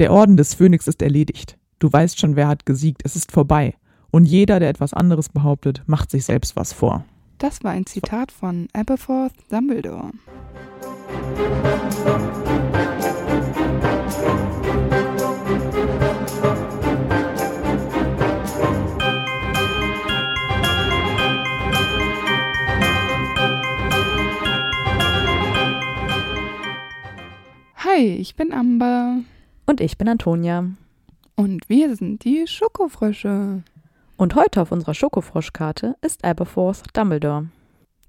Der Orden des Phönix ist erledigt. Du weißt schon, wer hat gesiegt. Es ist vorbei. Und jeder, der etwas anderes behauptet, macht sich selbst was vor. Das war ein Zitat von Aberforth Dumbledore. Hi, ich bin Amber. Und ich bin Antonia. Und wir sind die Schokofrösche. Und heute auf unserer Schokofroschkarte ist Aberforth Dumbledore.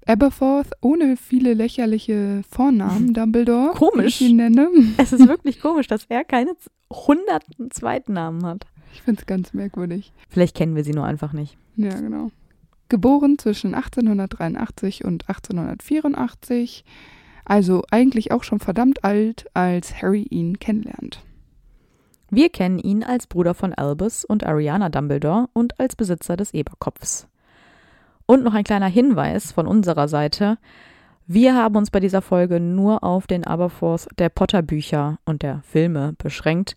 Aberforth ohne viele lächerliche Vornamen, Dumbledore. Komisch. Wie ich ihn nenne. Es ist wirklich komisch, dass er keine hunderten Zweitnamen hat. Ich finde es ganz merkwürdig. Vielleicht kennen wir sie nur einfach nicht. Ja, genau. Geboren zwischen 1883 und 1884, also eigentlich auch schon verdammt alt, als Harry ihn kennenlernt. Wir kennen ihn als Bruder von Albus und Ariana Dumbledore und als Besitzer des Eberkopfs. Und noch ein kleiner Hinweis von unserer Seite. Wir haben uns bei dieser Folge nur auf den Aberforth der Potter-Bücher und der Filme beschränkt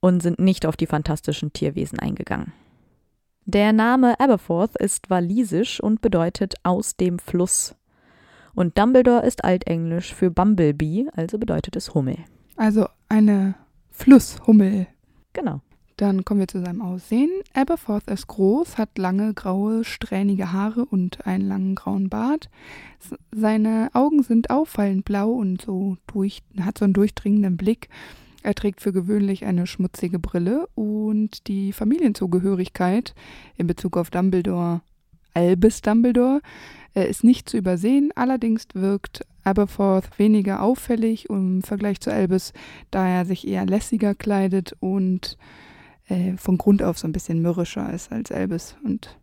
und sind nicht auf die fantastischen Tierwesen eingegangen. Der Name Aberforth ist walisisch und bedeutet aus dem Fluss. Und Dumbledore ist altenglisch für Bumblebee, also bedeutet es Hummel. Also eine Flusshummel. Genau. Dann kommen wir zu seinem Aussehen. Aberforth ist groß, hat lange, graue, strähnige Haare und einen langen grauen Bart. Seine Augen sind auffallend blau und so durch, hat so einen durchdringenden Blick. Er trägt für gewöhnlich eine schmutzige Brille und die Familienzugehörigkeit in Bezug auf Dumbledore, Albus Dumbledore, äh, ist nicht zu übersehen. Allerdings wirkt Aberforth weniger auffällig im Vergleich zu Albus, da er sich eher lässiger kleidet und äh, von Grund auf so ein bisschen mürrischer ist als Albus. Und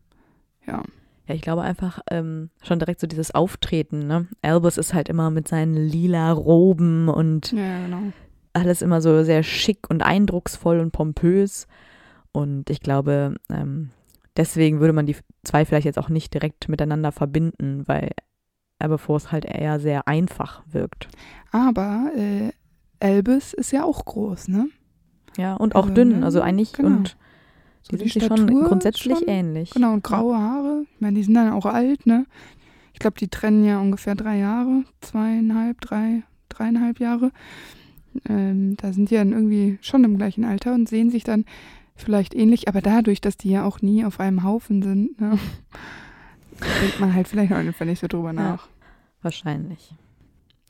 ja, Ja, ich glaube einfach ähm, schon direkt so dieses Auftreten, ne? Albus ist halt immer mit seinen lila Roben und ja, genau. alles immer so sehr schick und eindrucksvoll und pompös. Und ich glaube, ähm, deswegen würde man die zwei vielleicht jetzt auch nicht direkt miteinander verbinden, weil Aberforth halt eher sehr einfach wirkt. Aber äh, Albus ist ja auch groß, ne? Ja, und auch Also, dünn, ne? also eigentlich Genau. und So die sind sich schon grundsätzlich ähnlich. Genau, und graue Haare. Ich meine, die sind dann auch alt, ne? Ich glaube, die trennen ja ungefähr drei Jahre, zweieinhalb, drei, dreieinhalb Jahre. Ähm, da sind die dann irgendwie schon im gleichen Alter und sehen sich dann vielleicht ähnlich, aber dadurch, dass die ja auch nie auf einem Haufen sind, ne, denkt man halt vielleicht auch einfach nicht so drüber nach. Wahrscheinlich.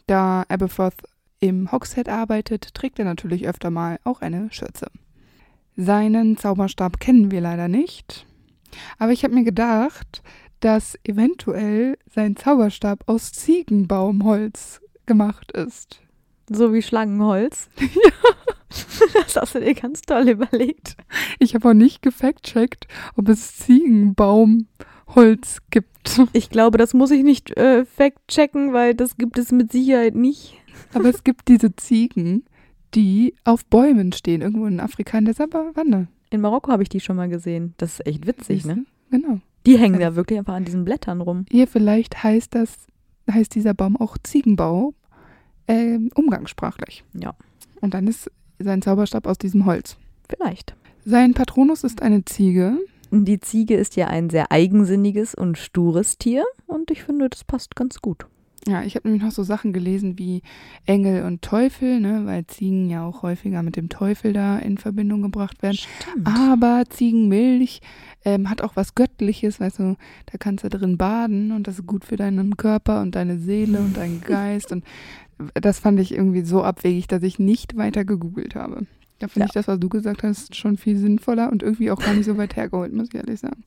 Da Aberforth im Hogshead arbeitet, trägt er natürlich öfter mal auch eine Schürze. Seinen Zauberstab kennen wir leider nicht. Aber ich habe mir gedacht, dass eventuell sein Zauberstab aus Ziegenbaumholz gemacht ist. So wie Schlangenholz. Das hast du dir ganz toll überlegt. Ich habe auch nicht gefact-checkt, ob es Ziegenbaumholz gibt. Ich glaube, das muss ich nicht äh, fact-checken, weil das gibt es mit Sicherheit nicht. Aber es gibt diese Ziegen, die auf Bäumen stehen, irgendwo in Afrika in der Savanne. In Marokko habe ich die schon mal gesehen. Das ist echt witzig, ne? Genau. Die hängen ja wirklich einfach an diesen Blättern rum. Hier vielleicht heißt das, heißt dieser Baum auch Ziegenbaum, ähm, umgangssprachlich. Ja. Und dann ist sein Zauberstab aus diesem Holz. Vielleicht. Sein Patronus ist eine Ziege. Die Ziege ist ja ein sehr eigensinniges und stures Tier und ich finde, das passt ganz gut. Ja, ich habe nämlich noch so Sachen gelesen wie Engel und Teufel, ne, weil Ziegen ja auch häufiger mit dem Teufel da in Verbindung gebracht werden. Stimmt. Aber Ziegenmilch ähm, hat auch was Göttliches, weißt du, da kannst du drin baden und das ist gut für deinen Körper und deine Seele und deinen Geist. Und das fand ich irgendwie so abwegig, dass ich nicht weiter gegoogelt habe. Da finde Ja. ich das, was du gesagt hast, schon viel sinnvoller und irgendwie auch gar nicht so weit hergeholt, muss ich ehrlich sagen.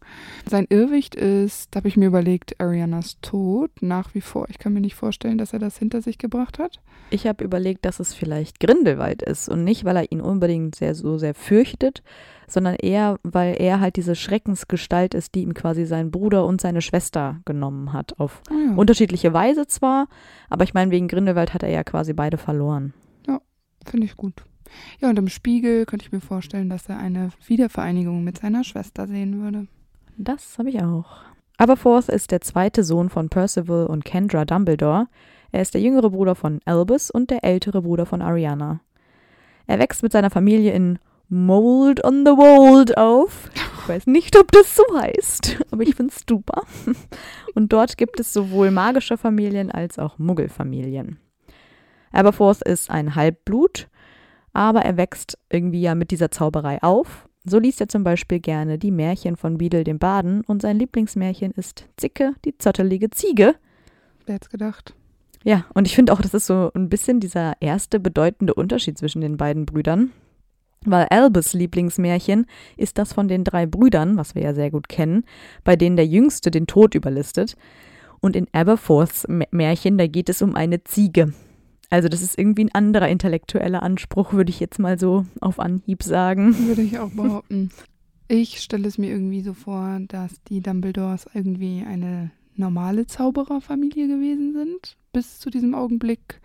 Sein Irrwicht ist, da habe ich mir überlegt, Arianas Tod nach wie vor. Ich kann mir nicht vorstellen, dass er das hinter sich gebracht hat. Ich habe überlegt, dass es vielleicht Grindelwald ist und nicht, weil er ihn unbedingt sehr so sehr fürchtet, sondern eher, weil er halt diese Schreckensgestalt ist, die ihm quasi sein Bruder und seine Schwester genommen hat. Auf ja. unterschiedliche Weise zwar, aber ich meine, wegen Grindelwald hat er ja quasi beide verloren. Finde ich gut. Ja, und im Spiegel könnte ich mir vorstellen, dass er eine Wiedervereinigung mit seiner Schwester sehen würde. Das habe ich auch. Aberforth ist der zweite Sohn von Percival und Kendra Dumbledore. Er ist der jüngere Bruder von Albus und der ältere Bruder von Ariana. Er wächst mit seiner Familie in Mold on the Wold auf. Ich weiß nicht, ob das so heißt, aber ich finde es super. Und dort gibt es sowohl magische Familien als auch Muggelfamilien. Aberforth ist ein Halbblut, aber er wächst irgendwie ja mit dieser Zauberei auf. So liest er zum Beispiel gerne die Märchen von Beadle dem Baden und sein Lieblingsmärchen ist Zicke, die zottelige Ziege. Wer hätte gedacht? Ja, und ich finde auch, das ist so ein bisschen dieser erste bedeutende Unterschied zwischen den beiden Brüdern. Weil Albus Lieblingsmärchen ist das von den drei Brüdern, was wir ja sehr gut kennen, bei denen der Jüngste den Tod überlistet. Und in Aberforths Märchen, da geht es um eine Ziege. Also das ist irgendwie ein anderer intellektueller Anspruch, würde ich jetzt mal so auf Anhieb sagen. Würde ich auch behaupten. Ich stelle es mir irgendwie so vor, dass die Dumbledores irgendwie eine normale Zaubererfamilie gewesen sind, bis zu diesem Augenblick,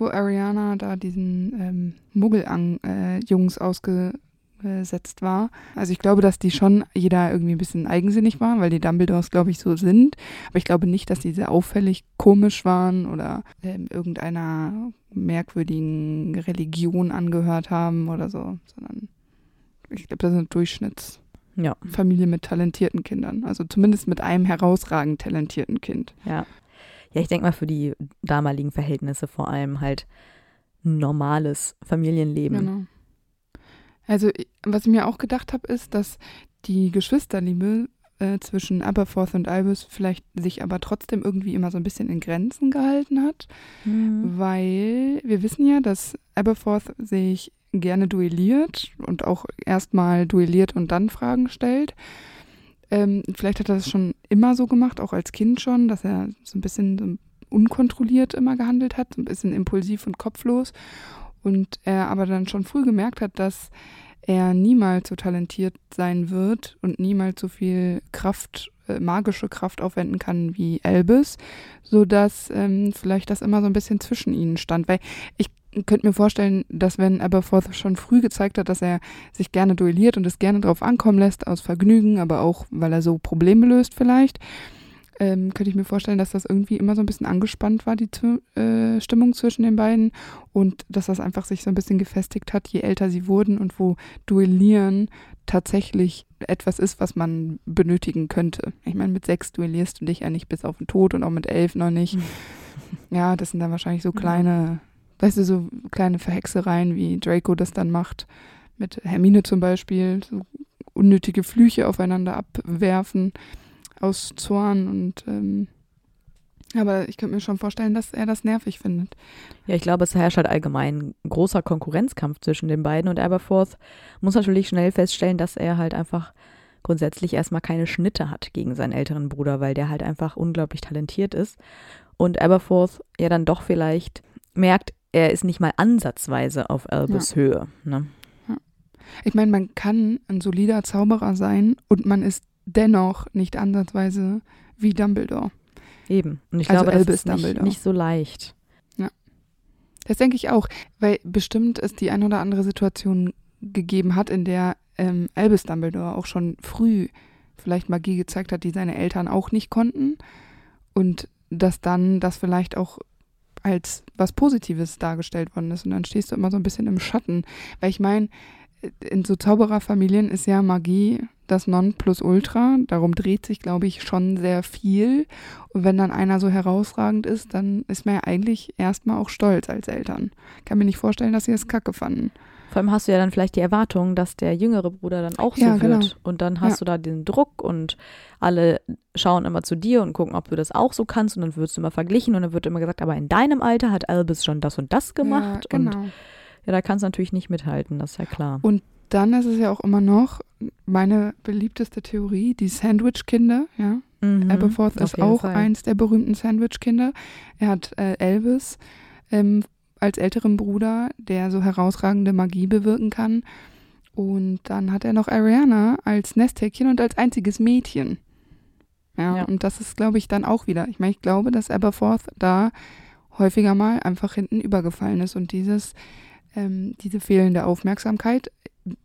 wo Ariana da diesen ähm, Muggel-Jungs äh, ausgesetzt war. Also ich glaube, dass die schon jeder irgendwie ein bisschen eigensinnig war, weil die Dumbledores, glaube ich, so sind. Aber ich glaube nicht, dass die sehr auffällig komisch waren oder ähm, irgendeiner merkwürdigen Religion angehört haben oder so, sondern ich glaube, das sind Durchschnitts. Ja. Familie mit talentierten Kindern. Also zumindest mit einem herausragend talentierten Kind. Ja. Ja, ich denke mal für die damaligen Verhältnisse vor allem halt normales Familienleben. Genau. Also, was ich mir auch gedacht habe, ist, dass die Geschwisterliebe äh, zwischen Aberforth und Albus vielleicht sich aber trotzdem irgendwie immer so ein bisschen in Grenzen gehalten hat, mhm. weil wir wissen ja, dass Aberforth sich gerne duelliert und auch erstmal duelliert und dann Fragen stellt. Ähm, vielleicht hat er das schon immer so gemacht, auch als Kind schon, dass er so ein bisschen unkontrolliert immer gehandelt hat, so ein bisschen impulsiv und kopflos. Und er aber dann schon früh gemerkt hat, dass er niemals so talentiert sein wird und niemals so viel Kraft, äh, magische Kraft aufwenden kann wie Elbis, sodass ähm, vielleicht das immer so ein bisschen zwischen ihnen stand. Weil ich könnte mir vorstellen, dass wenn Aberforth schon früh gezeigt hat, dass er sich gerne duelliert und es gerne drauf ankommen lässt, aus Vergnügen, aber auch, weil er so Probleme löst vielleicht, ähm, könnte ich mir vorstellen, dass das irgendwie immer so ein bisschen angespannt war, die äh, Stimmung zwischen den beiden und dass das einfach sich so ein bisschen gefestigt hat, je älter sie wurden und wo Duellieren tatsächlich etwas ist, was man benötigen könnte. Ich meine, mit sechs duellierst du dich ja nicht bis auf den Tod und auch mit elf noch nicht. Ja, das sind dann wahrscheinlich so kleine weißt du, so kleine Verhexereien, wie Draco das dann macht, mit Hermine zum Beispiel, so unnötige Flüche aufeinander abwerfen aus Zorn und ähm, aber ich könnte mir schon vorstellen, dass er das nervig findet. Ja, ich glaube, es herrscht halt allgemein ein großer Konkurrenzkampf zwischen den beiden und Aberforth muss natürlich schnell feststellen, dass er halt einfach grundsätzlich erstmal keine Schnitte hat gegen seinen älteren Bruder, weil der halt einfach unglaublich talentiert ist. Und Aberforth ja dann doch vielleicht merkt, er ist nicht mal ansatzweise auf Albus ja. Höhe. Ne? Ja. Ich meine, man kann ein solider Zauberer sein und man ist dennoch nicht ansatzweise wie Dumbledore. Eben. Und ich also glaube, das ist nicht, nicht so leicht. Ja. Das denke ich auch, weil bestimmt es die ein oder andere Situation gegeben hat, in der ähm, Albus Dumbledore auch schon früh vielleicht Magie gezeigt hat, die seine Eltern auch nicht konnten. Und dass dann das vielleicht auch als was Positives dargestellt worden ist. Und dann stehst du immer so ein bisschen im Schatten. Weil ich meine, in so Zaubererfamilien ist ja Magie das Nonplusultra. Darum dreht sich, glaube ich, schon sehr viel. Und wenn dann einer so herausragend ist, dann ist man ja eigentlich erstmal auch stolz als Eltern. Kann mir nicht vorstellen, dass sie das kacke fanden. Vor allem hast du ja dann vielleicht die Erwartung, dass der jüngere Bruder dann auch so ja, wird. Genau. Und dann hast ja. du da den Druck und alle schauen immer zu dir und gucken, ob du das auch so kannst. Und dann wirst du immer verglichen und dann wird immer gesagt, aber in deinem Alter hat Albus schon das und das gemacht. Ja, genau. Und ja, da kannst du natürlich nicht mithalten, das ist ja klar. Und dann ist es ja auch immer noch meine beliebteste Theorie, die Sandwich-Kinder, ja. Mhm, Aberforth ist auch Fall. eins der berühmten Sandwich-Kinder. Er hat äh, Elvis ähm, als älteren Bruder, der so herausragende Magie bewirken kann. Und dann hat er noch Ariana als Nesthäkchen und als einziges Mädchen. Ja, ja. und das ist, glaube ich, dann auch wieder. Ich meine, ich glaube, dass Aberforth da häufiger mal einfach hinten übergefallen ist und dieses, ähm, diese fehlende Aufmerksamkeit.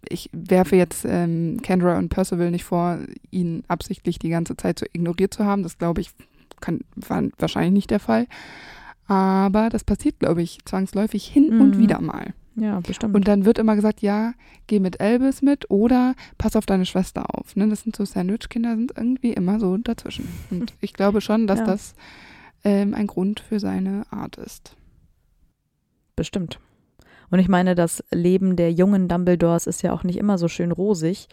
Ich werfe jetzt ähm, Kendra und Percival nicht vor, ihn absichtlich die ganze Zeit so ignoriert zu haben. Das glaube ich, kann, war wahrscheinlich nicht der Fall. Aber das passiert, glaube ich, zwangsläufig hin mhm. und wieder mal. Ja, bestimmt. Und dann wird immer gesagt, ja, geh mit Elvis mit oder pass auf deine Schwester auf. Ne? Das sind so Sandwich-Kinder, sind irgendwie immer so dazwischen. Und ich glaube schon, dass Ja. das ähm, ein Grund für seine Art ist. Bestimmt. Und ich meine, das Leben der jungen Dumbledores ist ja auch nicht immer so schön rosig.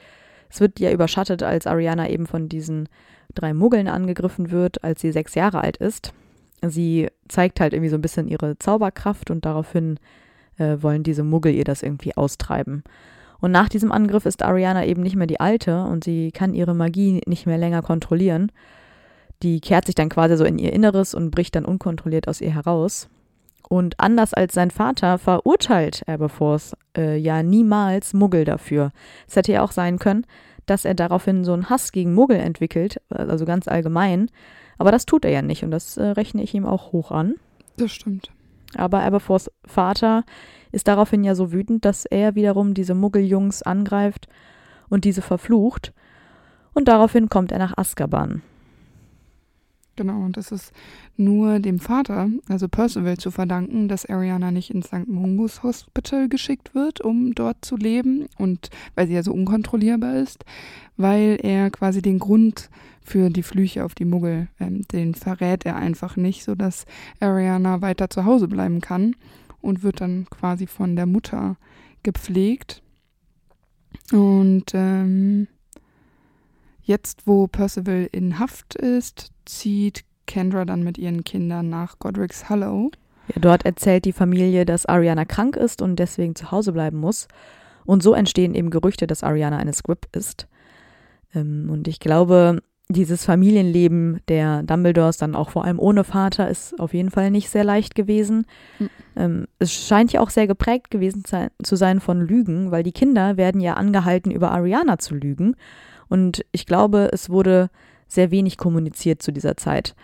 Es wird ja überschattet, als Ariana eben von diesen drei Muggeln angegriffen wird, als sie sechs Jahre alt ist. Sie zeigt halt irgendwie so ein bisschen ihre Zauberkraft und daraufhin äh, wollen diese Muggel ihr das irgendwie austreiben. Und nach diesem Angriff ist Ariana eben nicht mehr die Alte und sie kann ihre Magie nicht mehr länger kontrollieren. Die kehrt sich dann quasi so in ihr Inneres und bricht dann unkontrolliert aus ihr heraus. Und anders als sein Vater verurteilt Aberforth äh, ja niemals Muggel dafür. Es hätte ja auch sein können, dass er daraufhin so einen Hass gegen Muggel entwickelt, also ganz allgemein. Aber das tut er ja nicht und das äh, rechne ich ihm auch hoch an. Das stimmt. Aber Aberforths Vater ist daraufhin ja so wütend, dass er wiederum diese Muggeljungs angreift und diese verflucht. Und daraufhin kommt er nach Azkaban. Genau, und das ist nur dem Vater, also Percival, zu verdanken, dass Ariana nicht ins St. Mungus Hospital geschickt wird, um dort zu leben und weil sie ja so unkontrollierbar ist, weil er quasi den Grund für die Flüche auf die Muggel, ähm, den verrät er einfach nicht, sodass Ariana weiter zu Hause bleiben kann und wird dann quasi von der Mutter gepflegt. Und ähm, Jetzt, wo Percival in Haft ist, zieht Kendra dann mit ihren Kindern nach Godric's Hollow. Ja, dort erzählt die Familie, dass Ariana krank ist und deswegen zu Hause bleiben muss. Und so entstehen eben Gerüchte, dass Ariana eine Squib ist. Ähm, und ich glaube, dieses Familienleben der Dumbledores, dann auch vor allem ohne Vater, ist auf jeden Fall nicht sehr leicht gewesen. Mhm. Ähm, es scheint ja auch sehr geprägt gewesen zu sein von Lügen, weil die Kinder werden ja angehalten, über Ariana zu lügen. Und ich glaube, es wurde sehr wenig kommuniziert zu dieser Zeit.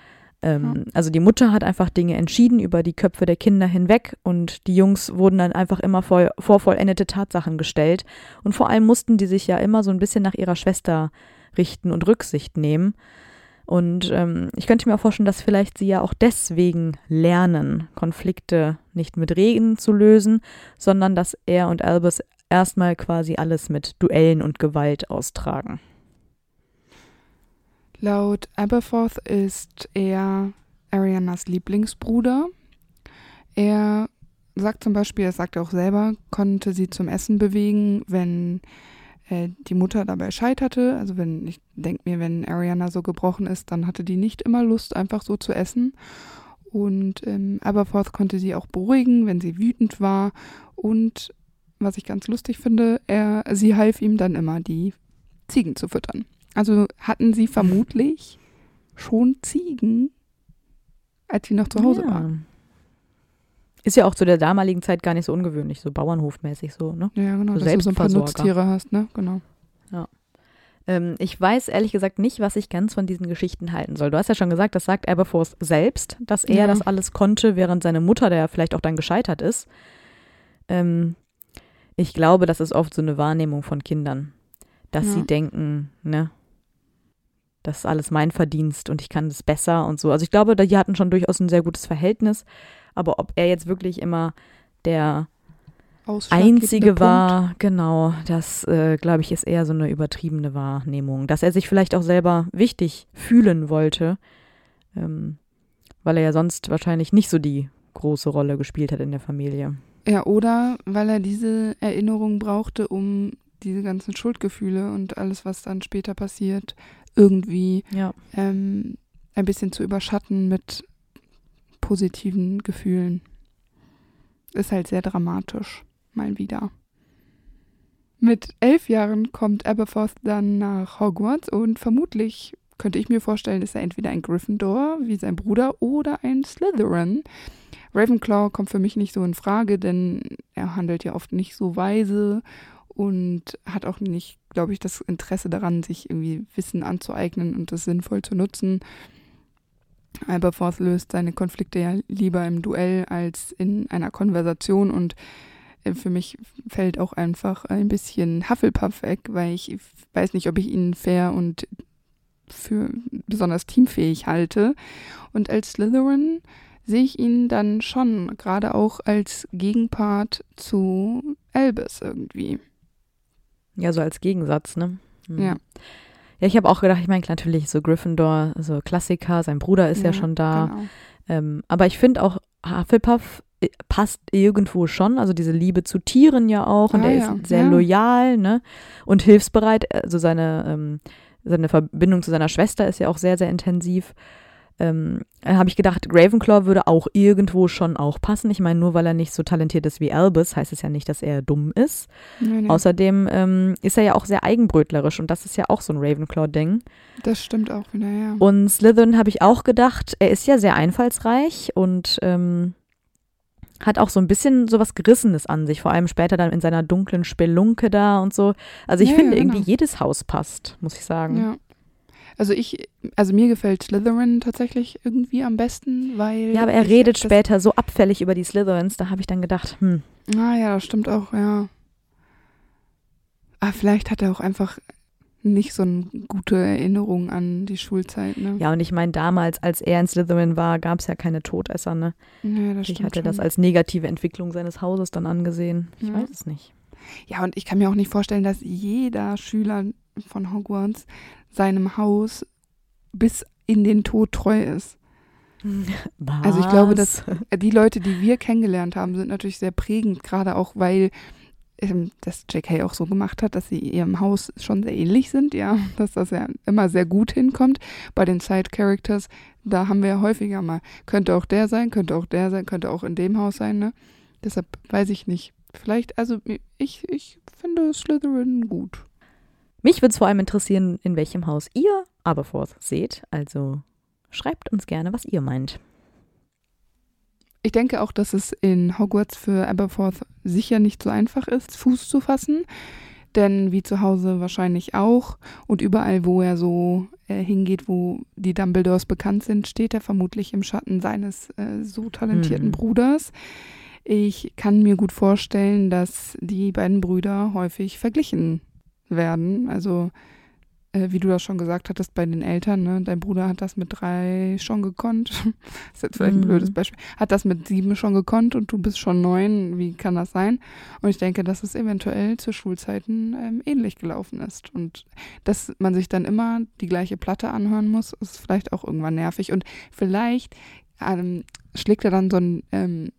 Ähm, Also die Mutter hat einfach Dinge entschieden über die Köpfe der Kinder hinweg und die Jungs wurden dann einfach immer vor, vor vollendete Tatsachen gestellt. Und vor allem mussten die sich ja immer so ein bisschen nach ihrer Schwester richten und Rücksicht nehmen. Und ähm, ich könnte mir auch vorstellen, dass vielleicht sie ja auch deswegen lernen, Konflikte nicht mit Reden zu lösen, sondern dass er und Albus erstmal quasi alles mit Duellen und Gewalt austragen. Laut Aberforth ist er Arianas Lieblingsbruder. Er sagt zum Beispiel, er sagt auch selber, konnte sie zum Essen bewegen, wenn äh, die Mutter dabei scheiterte. Also wenn, ich denke mir, wenn Ariana so gebrochen ist, dann hatte die nicht immer Lust, einfach so zu essen. Und ähm, Aberforth konnte sie auch beruhigen, wenn sie wütend war. Und was ich ganz lustig finde, er, sie half ihm dann immer, die Ziegen zu füttern. Also hatten sie vermutlich schon Ziegen, als sie noch zu Hause ja. war. Ist ja auch zu der damaligen Zeit gar nicht so ungewöhnlich, so bauernhofmäßig so, ne? Ja, genau, So dass du so ein paar. Nutztiere hast, ne? Genau. Ähm, ich weiß ehrlich gesagt nicht, was ich ganz von diesen Geschichten halten soll. Du hast ja schon gesagt, das sagt Aberforth selbst, dass er Ja. das alles konnte, während seine Mutter, der vielleicht auch dann gescheitert ist. Ähm, ich glaube, das ist oft so eine Wahrnehmung von Kindern, dass Ja. sie denken, ne, das ist alles mein Verdienst und ich kann das besser und so. Also ich glaube, die hatten schon durchaus ein sehr gutes Verhältnis, aber ob er jetzt wirklich immer der Einzige Punkt. war, genau, das äh, glaube ich ist eher so eine übertriebene Wahrnehmung, dass er sich vielleicht auch selber wichtig fühlen wollte, ähm, weil er ja sonst wahrscheinlich nicht so die große Rolle gespielt hat in der Familie. Ja, oder weil er diese Erinnerung brauchte, um diese ganzen Schuldgefühle und alles, was dann später passiert, irgendwie Ja, ähm, ein bisschen zu überschatten mit positiven Gefühlen. Ist halt sehr dramatisch, mal wieder. Mit elf Jahren kommt Aberforth dann nach Hogwarts und vermutlich könnte ich mir vorstellen, ist er entweder ein Gryffindor wie sein Bruder oder ein Slytherin. Ravenclaw kommt für mich nicht so in Frage, denn er handelt ja oft nicht so weise und hat auch nicht, glaube ich, das Interesse daran, sich irgendwie Wissen anzueignen und das sinnvoll zu nutzen. Aberforth löst seine Konflikte ja lieber im Duell als in einer Konversation und äh, für mich fällt auch einfach ein bisschen Hufflepuff weg, weil ich weiß nicht, ob ich ihn fair und für besonders teamfähig halte. Und als Slytherin sehe ich ihn dann schon, gerade auch als Gegenpart zu Albus irgendwie. Ja, so als Gegensatz, ne? Hm. Ja. Ja, ich habe auch gedacht, ich meine, natürlich so Gryffindor, so Klassiker, sein Bruder ist ja, schon da. Genau. Ähm, aber ich finde auch, Hufflepuff äh, passt irgendwo schon, also diese Liebe zu Tieren ja auch und Ah, er ja, ist sehr ja. loyal, ne? Und hilfsbereit, also seine, ähm, seine Verbindung zu seiner Schwester ist ja auch sehr, sehr intensiv. Ähm, dann habe ich gedacht, Ravenclaw würde auch irgendwo schon auch passen. Ich meine, nur weil er nicht so talentiert ist wie Albus, heißt es ja nicht, dass er dumm ist. Nee, nee, Außerdem ähm, ist er ja auch sehr eigenbrötlerisch und das ist ja auch so ein Ravenclaw-Ding. das stimmt auch wieder, ja. Und Slytherin habe ich auch gedacht, er ist ja sehr einfallsreich und ähm, hat auch so ein bisschen sowas Gerissenes an sich, vor allem später dann in seiner dunklen Spelunke da und so. Also ich Ja, finde ja, irgendwie genau. jedes Haus passt, muss ich sagen. Ja. Also ich, also mir gefällt Slytherin tatsächlich irgendwie am besten, weil. Ja, aber er redet das, später so abfällig über die Slytherins, da habe ich dann gedacht, hm, Ah ja, das stimmt auch, ja. Ah, vielleicht hat er auch einfach nicht so eine gute Erinnerung an die Schulzeit, ne? ja und ich meine damals, als er in Slytherin war, gab es ja keine Todesser, ne? Ja, das Ich hatte das schon. als negative Entwicklung seines Hauses dann angesehen. Ich Ja. weiß es nicht. Ja, und ich kann mir auch nicht vorstellen, dass jeder Schüler von Hogwarts seinem Haus bis in den Tod treu ist. Also ich glaube, Was? Äh, Die Leute, die wir kennengelernt haben, sind natürlich sehr prägend, gerade auch, weil ähm, das JK auch so gemacht hat, dass sie ihrem Haus schon sehr ähnlich sind, ja, dass das ja immer sehr gut hinkommt. Bei den Side-Characters, da haben wir ja häufiger mal, könnte auch der sein, könnte auch der sein, könnte auch in dem Haus sein, ne? Deshalb weiß ich nicht. Vielleicht, also ich, ich finde Slytherin gut. Mich würde es vor allem interessieren, in welchem Haus ihr Aberforth seht. Also schreibt uns gerne, was ihr meint. Ich denke auch, dass es in Hogwarts für Aberforth sicher nicht so einfach ist, Fuß zu fassen. Denn wie zu Hause wahrscheinlich auch. Und überall, wo er so äh, hingeht, wo die Dumbledores bekannt sind, steht er vermutlich im Schatten seines äh, so talentierten Mhm. Bruders. Ich kann mir gut vorstellen, dass die beiden Brüder häufig verglichen werden. Also, äh, wie du das schon gesagt hattest bei den Eltern, ne? dein Bruder hat das mit drei schon gekonnt. ist jetzt vielleicht ein Mhm. blödes Beispiel. Hat das mit sieben schon gekonnt und du bist schon neun. Wie kann das sein? Und ich denke, dass es eventuell zu Schulzeiten ähm, ähnlich gelaufen ist. Und dass man sich dann immer die gleiche Platte anhören muss, ist vielleicht auch irgendwann nervig. Und vielleicht ähm, schlägt er dann so einen ähm,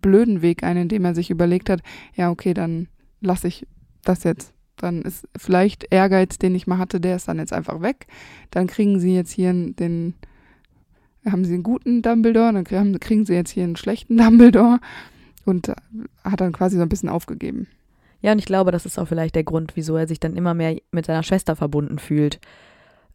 blöden Weg ein, indem er sich überlegt hat, ja, okay, dann lasse ich das jetzt. Dann ist vielleicht Ehrgeiz, den ich mal hatte, der ist dann jetzt einfach weg. Dann kriegen sie jetzt hier den, haben sie einen guten Dumbledore, dann kriegen, sie jetzt hier einen schlechten Dumbledore und äh, hat dann quasi so ein bisschen aufgegeben. Ja, und ich glaube, das ist auch vielleicht der Grund, wieso er sich dann immer mehr mit seiner Schwester verbunden fühlt.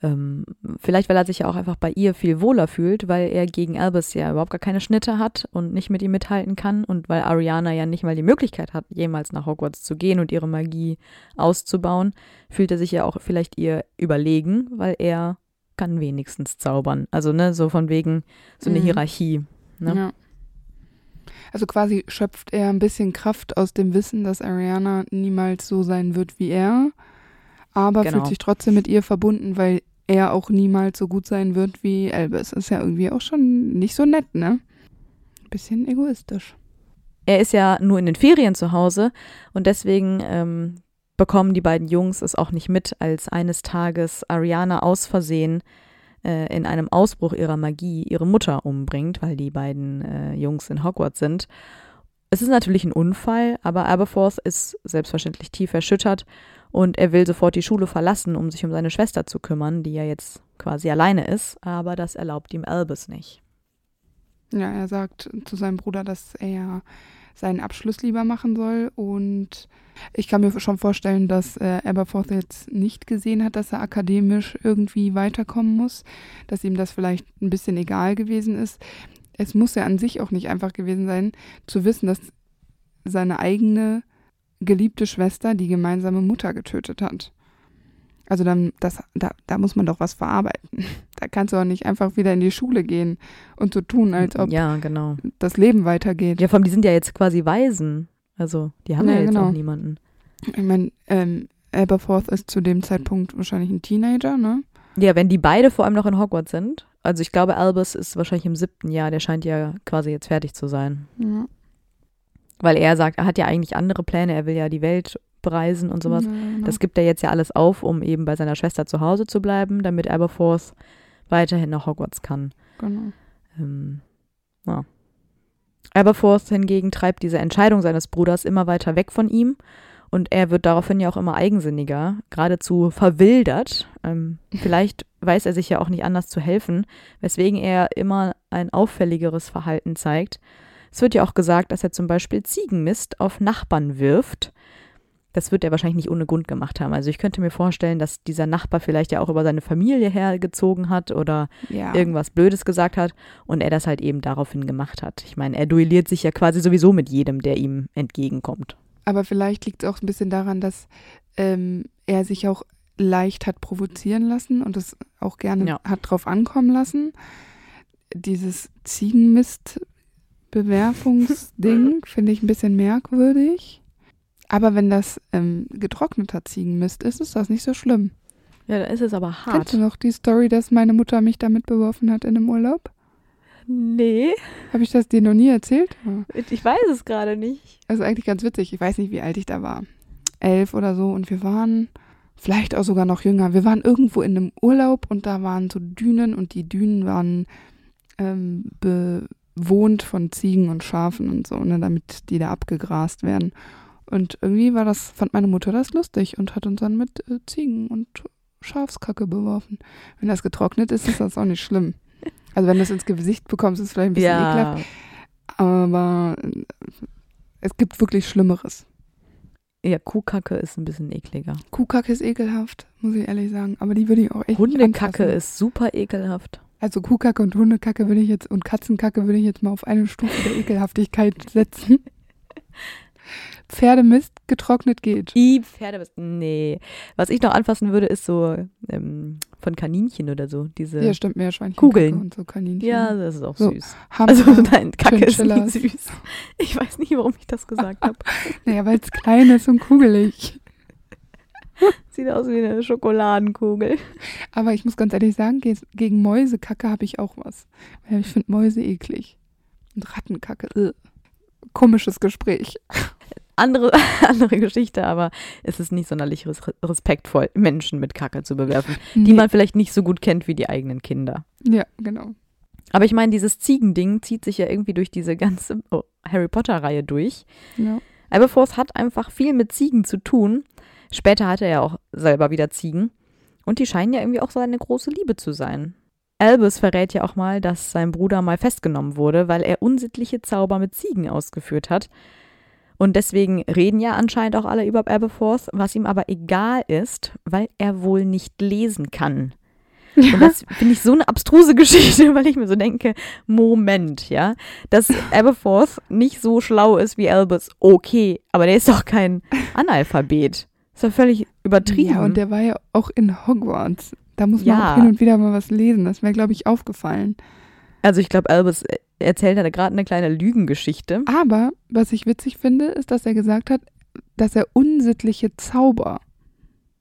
Ähm, vielleicht, weil er sich ja auch einfach bei ihr viel wohler fühlt, weil er gegen Albus ja überhaupt gar keine Schnitte hat und nicht mit ihm mithalten kann und weil Ariana ja nicht mal die Möglichkeit hat, jemals nach Hogwarts zu gehen und ihre Magie auszubauen, fühlt er sich ja auch vielleicht ihr überlegen, weil er kann wenigstens zaubern. Also, ne, so von wegen so eine Mhm. Hierarchie. Ne? Ja. Also quasi schöpft er ein bisschen Kraft aus dem Wissen, dass Ariana niemals so sein wird wie er, aber Genau. fühlt sich trotzdem mit ihr verbunden, weil er auch niemals so gut sein wird wie Albus. Ist ja irgendwie auch schon nicht so nett, ne? Bisschen egoistisch. er ist ja nur in den Ferien zu Hause und deswegen ähm, bekommen die beiden Jungs es auch nicht mit, als eines Tages Ariana aus Versehen äh, in einem Ausbruch ihrer Magie ihre Mutter umbringt, weil die beiden äh, Jungs in Hogwarts sind. Es ist natürlich ein Unfall, aber Aberforth ist selbstverständlich tief erschüttert und er will sofort die Schule verlassen, um sich um seine Schwester zu kümmern, die ja jetzt quasi alleine ist, aber das erlaubt ihm Albus nicht. Ja, er sagt zu seinem Bruder, dass er seinen Abschluss lieber machen soll. Und ich kann mir schon vorstellen, dass äh, Aberforth jetzt nicht gesehen hat, dass er akademisch irgendwie weiterkommen muss, dass ihm das vielleicht ein bisschen egal gewesen ist. Es muss ja an sich auch nicht einfach gewesen sein, zu wissen, dass seine eigene geliebte Schwester die gemeinsame Mutter getötet hat. Also dann, das, da, da muss man doch was verarbeiten. Da kannst du auch nicht einfach wieder in die Schule gehen und so tun, als ob ja, genau. das Leben weitergeht. Ja, vor allem, die sind ja jetzt quasi Waisen. Also, die haben ja, Ja, jetzt genau. auch niemanden. Ich meine, ähm, Aberforth ist zu dem Zeitpunkt wahrscheinlich ein Teenager, ne? Ja, wenn die beide vor allem noch in Hogwarts sind. Also ich glaube, Albus ist wahrscheinlich im siebten Jahr, der scheint ja quasi jetzt fertig zu sein. Ja. Weil er sagt, er hat ja eigentlich andere Pläne, er will ja die Welt bereisen und sowas. Ja, genau. Das gibt er jetzt ja alles auf, um eben bei seiner Schwester zu Hause zu bleiben, damit Aberforth weiterhin nach Hogwarts kann. genau. Ähm, ja. Aberforth hingegen treibt diese Entscheidung seines Bruders immer weiter weg von ihm und er wird daraufhin ja auch immer eigensinniger, geradezu verwildert. Ähm, vielleicht weiß er sich ja auch nicht anders zu helfen, weswegen er immer ein auffälligeres Verhalten zeigt. Es wird ja auch gesagt, dass er zum Beispiel Ziegenmist auf Nachbarn wirft. Das wird er wahrscheinlich nicht ohne Grund gemacht haben. Also ich könnte mir vorstellen, dass dieser Nachbar vielleicht ja auch über seine Familie hergezogen hat oder Ja. irgendwas Blödes gesagt hat und er das halt eben daraufhin gemacht hat. Ich meine, er duelliert sich ja quasi sowieso mit jedem, der ihm entgegenkommt. Aber vielleicht liegt es auch ein bisschen daran, dass ähm, er sich auch leicht hat provozieren lassen und es auch gerne Ja. hat drauf ankommen lassen. Dieses Ziegenmist-Bewerfungsding finde ich ein bisschen merkwürdig. Aber wenn das ähm, getrockneter Ziegenmist ist, ist das nicht so schlimm. Ja, da ist es aber Kennst du noch die Story, dass meine Mutter mich damit beworfen hat in einem Urlaub? Nee, Habe ich das dir noch nie erzählt? Ich weiß es gerade nicht. Das ist eigentlich ganz witzig. Ich weiß nicht, wie alt ich da war. Elf oder so. Und wir waren vielleicht auch sogar noch jünger. Wir waren irgendwo in einem Urlaub und da waren so Dünen und die Dünen waren ähm, bewohnt von Ziegen und Schafen und so, ne, damit die da abgegrast werden. Und irgendwie war das, fand meine Mutter das lustig und hat uns dann mit äh, Ziegen und Schafskacke beworfen. Wenn das getrocknet ist, ist das auch nicht schlimm. Also wenn du es ins Gesicht bekommst, ist es vielleicht ein bisschen ekelhaft. Ja, Aber äh, es gibt wirklich Schlimmeres. ja, Kuhkacke ist ein bisschen ekliger. Kuhkacke ist ekelhaft, muss ich ehrlich sagen. Aber die würde ich auch echt Hundekacke ist super ekelhaft. Also Kuhkacke und Hundekacke würde ich jetzt und Katzenkacke würde ich jetzt mal auf eine Stufe der Ekelhaftigkeit setzen. Pferdemist getrocknet geht. I Pferdemist. Nee. Was ich noch anfassen würde, ist so ähm, von Kaninchen oder so. Diese. Ja, stimmt, Meerschweinchen. Kugeln. und so Kaninchen. Ja, das ist auch So. süß. Hamster. Also nein, Kacke ist nicht süß. Ich weiß nicht, warum ich das gesagt habe. Naja, weil es klein ist und kugelig. Sieht aus wie eine Schokoladenkugel. Aber ich muss ganz ehrlich sagen, ge gegen Mäusekacke habe ich auch was. Weil ich finde Mäuse eklig. Und Rattenkacke. Ugh. Komisches Gespräch. Andere, andere Geschichte, aber es ist nicht sonderlich res respektvoll, Menschen mit Kacke zu bewerfen, die Nee. man vielleicht nicht so gut kennt wie die eigenen Kinder. Ja, genau. Aber ich meine, dieses Ziegending zieht sich ja irgendwie durch diese ganze oh, Harry Potter-Reihe durch. Ja. Aberforth hat einfach viel mit Ziegen zu tun. Später hat er ja auch selber wieder Ziegen. Und die scheinen ja irgendwie auch seine große Liebe zu sein. Albus verrät ja auch mal, dass sein Bruder mal festgenommen wurde, weil er unsittliche Zauber mit Ziegen ausgeführt hat. Und deswegen reden ja anscheinend auch alle über Aberforth, was ihm aber egal ist, weil er wohl nicht lesen kann. Und das finde ich so eine abstruse Geschichte, weil ich mir so denke, Moment, ja, dass Aberforth nicht so schlau ist wie Albus, okay, aber der ist doch kein Analphabet. Ist doch völlig übertrieben. Ja, und der war ja auch in Hogwarts. Da muss man Ja. auch hin und wieder mal was lesen. Das wäre, glaube ich, aufgefallen. also ich glaube, Albus erzählt da gerade eine kleine Lügengeschichte. Aber was ich witzig finde, ist, dass er gesagt hat, dass er unsittliche Zauber.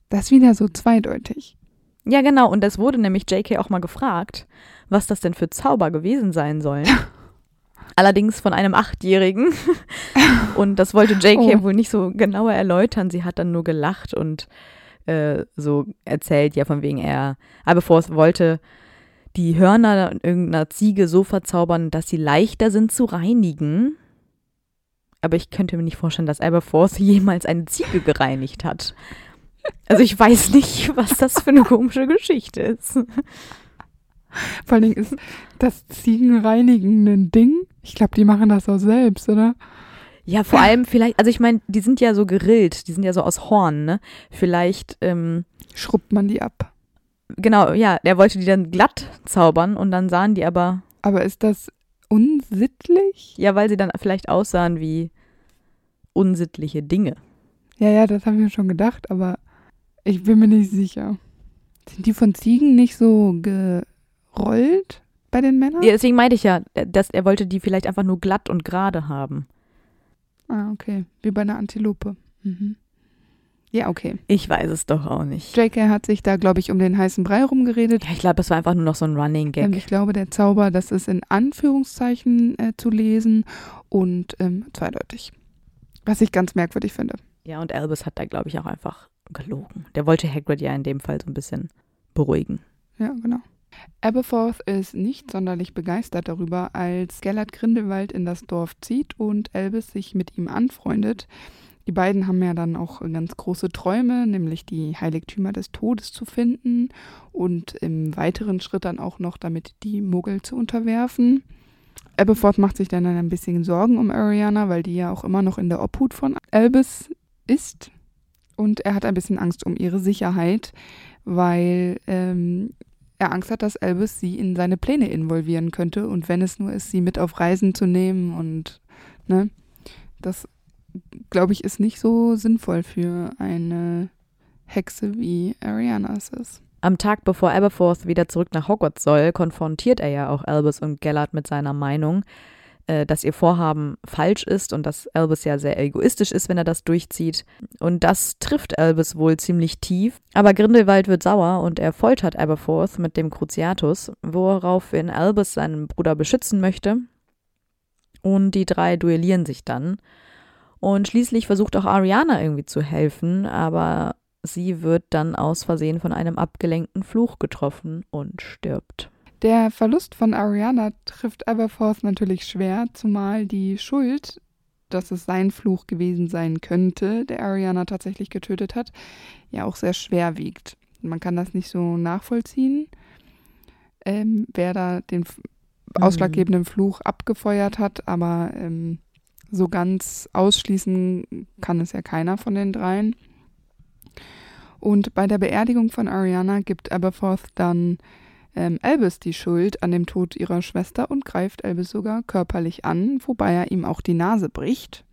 Das ist wieder so zweideutig. Ja, genau, und es wurde nämlich JK auch mal gefragt, was das denn für Zauber gewesen sein sollen. Allerdings von einem Achtjährigen. Und das wollte JK Oh. wohl nicht so genauer erläutern. Sie hat dann nur gelacht und äh, so erzählt, ja, von wegen er, Aberforth wollte die Hörner irgendeiner Ziege so verzaubern, dass sie leichter sind zu reinigen. Aber ich könnte mir nicht vorstellen, dass Aberforth jemals eine Ziege gereinigt hat. Also ich weiß nicht, was das für eine komische Geschichte ist. Vor allen Dingen ist das Ziegenreinigen ein Ding. Ich glaube, die machen das auch selbst, oder? Ja, vor allem vielleicht, also ich meine, die sind ja so gerillt, die sind ja so aus Horn, ne? Vielleicht, ähm, Schrubbt man die ab. genau, ja, der wollte die dann glatt zaubern und dann sahen die aber, Aber ist das unsittlich? ja, weil sie dann vielleicht aussahen wie unsittliche Dinge. Ja, ja, das habe ich mir schon gedacht, aber ich bin mir nicht sicher. Sind die von Ziegen nicht so gerollt bei den Männern? Ja, deswegen meinte ich ja, dass er wollte die vielleicht einfach nur glatt und gerade haben. Ah, okay. Wie bei einer Antilope. Mhm. Ja, okay. Ich weiß es doch auch nicht. JK hat sich da, glaube ich, um den heißen Brei rumgeredet. Ja, ich glaube, das war einfach nur noch so ein Running Ähm, Gag. ich glaube, der Zauber, das ist in Anführungszeichen äh, zu lesen und ähm, zweideutig. Was ich ganz merkwürdig finde. Ja, und Albus hat da, glaube ich, auch einfach gelogen. Der wollte Hagrid ja in dem Fall so ein bisschen beruhigen. Ja, genau. Aberforth ist nicht sonderlich begeistert darüber, als Gellert Grindelwald in das Dorf zieht und Albus sich mit ihm anfreundet. Die beiden haben ja dann auch ganz große Träume, nämlich die Heiligtümer des Todes zu finden und im weiteren Schritt dann auch noch damit die Muggel zu unterwerfen. Aberforth macht sich dann ein bisschen Sorgen um Ariana, weil die ja auch immer noch in der Obhut von Albus ist. Und er hat ein bisschen Angst um ihre Sicherheit, weil ähm, er Angst hat, dass Albus sie in seine Pläne involvieren könnte und wenn es nur ist, sie mit auf Reisen zu nehmen und ne, das glaube ich ist nicht so sinnvoll für eine Hexe wie Ariana es ist. Am Tag bevor Aberforth wieder zurück nach Hogwarts soll, konfrontiert er ja auch Albus und Gellert mit seiner Meinung, äh, dass ihr Vorhaben falsch ist und dass Albus ja sehr egoistisch ist, wenn er das durchzieht. Und das trifft Albus wohl ziemlich tief. Aber Grindelwald wird sauer und er foltert Aberforth mit dem Cruciatus, woraufhin Albus seinen Bruder beschützen möchte. Und die drei duellieren sich dann. Und schließlich versucht auch Ariana irgendwie zu helfen, aber sie wird dann aus Versehen von einem abgelenkten Fluch getroffen und stirbt. Der Verlust von Ariana trifft Aberforth natürlich schwer, zumal die Schuld, dass es sein Fluch gewesen sein könnte, der Ariana tatsächlich getötet hat, ja auch sehr schwer wiegt. Man kann das nicht so nachvollziehen, ähm, wer da den f- ausschlaggebenden Fluch abgefeuert hat, aber ähm, so ganz ausschließen kann es ja keiner von den dreien. Und bei der Beerdigung von Ariana gibt Aberforth dann ähm, Albus die Schuld an dem Tod ihrer Schwester und greift Albus sogar körperlich an, wobei er ihm auch die Nase bricht.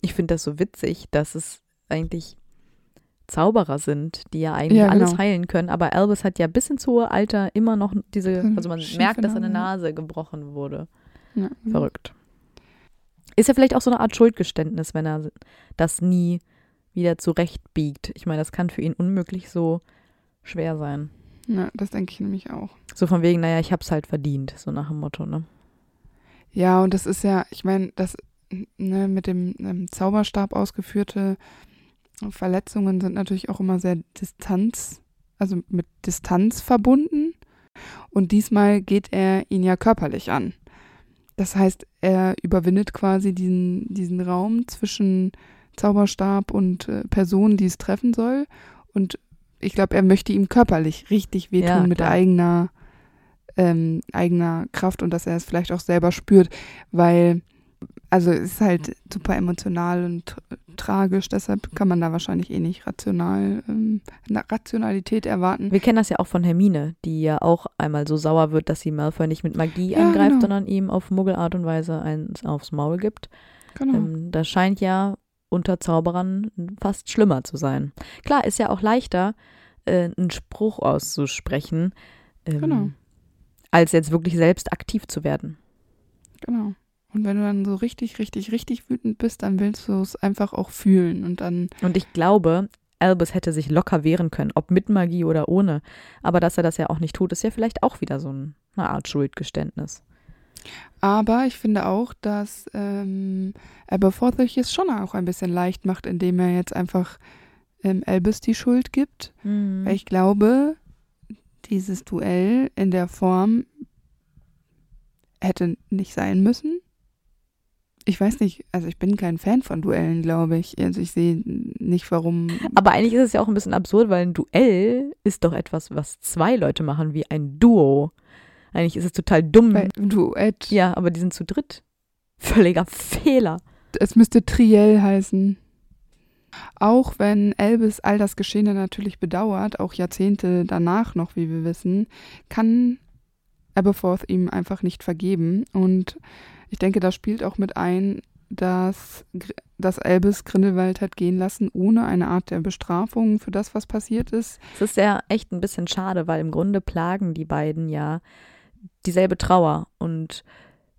Ich finde das so witzig, dass es eigentlich Zauberer sind, die ja eigentlich Ja, alles genau. heilen können, aber Albus hat ja bis ins hohe Alter immer noch diese, also man merkt, dass seine Nase. Nase gebrochen wurde. Ja. Verrückt. Ist ja vielleicht auch so eine Art Schuldgeständnis, wenn er das nie wieder zurechtbiegt. Ich meine, das kann für ihn unmöglich so schwer sein. Ja, das denke ich nämlich auch. So von wegen, naja, ich hab's halt verdient, so nach dem Motto, ne? Ja, und das ist ja, ich meine, das ne, mit dem ähm, Zauberstab ausgeführte Verletzungen sind natürlich auch immer sehr Distanz, also mit Distanz verbunden. Und diesmal geht er ihn ja körperlich an. Das heißt, er überwindet quasi diesen, diesen Raum zwischen Zauberstab und äh, Person, die es treffen soll. Und ich glaube, er möchte ihm körperlich richtig wehtun Ja, mit eigener, ähm, eigener Kraft und dass er es vielleicht auch selber spürt, weil, also es ist halt super emotional und tr- tragisch, deshalb kann man da wahrscheinlich eh nicht rational, ähm, Rationalität erwarten. Wir kennen das ja auch von Hermine, die ja auch einmal so sauer wird, dass sie Malfoy nicht mit Magie Ja, angreift, genau. sondern ihm auf Muggelart und Weise eins aufs Maul gibt. Genau. Ähm, das scheint ja unter Zauberern fast schlimmer zu sein. Klar, ist ja auch leichter, äh, einen Spruch auszusprechen, ähm, Genau. als jetzt wirklich selbst aktiv zu werden. Genau. Und wenn du dann so richtig, richtig, richtig wütend bist, dann willst du es einfach auch fühlen und dann, Und ich glaube, Albus hätte sich locker wehren können, ob mit Magie oder ohne. Aber dass er das ja auch nicht tut, ist ja vielleicht auch wieder so ein, eine Art Schuldgeständnis. Aber ich finde auch, dass ähm, Aberforth sich es schon auch ein bisschen leicht macht, indem er jetzt einfach ähm, Albus die Schuld gibt. Mhm. Weil ich glaube, dieses Duell in der Form hätte nicht sein müssen. Ich weiß nicht, also ich bin kein Fan von Duellen, glaube ich. Also ich sehe nicht, warum. Aber eigentlich ist es ja auch ein bisschen absurd, weil ein Duell ist doch etwas, was zwei Leute machen, wie ein Duo. Eigentlich ist es total dumm. Bei Duett. ja, aber die sind zu dritt. Völliger Fehler. Es müsste Triell heißen. Auch wenn Elvis all das Geschehene natürlich bedauert, auch Jahrzehnte danach noch, wie wir wissen, kann Aberforth ihm einfach nicht vergeben. Und ich denke, da spielt auch mit ein, dass, dass Albus Grindelwald hat gehen lassen, ohne eine Art der Bestrafung für das, was passiert ist. Es ist ja echt ein bisschen schade, weil im Grunde plagen die beiden ja dieselbe Trauer und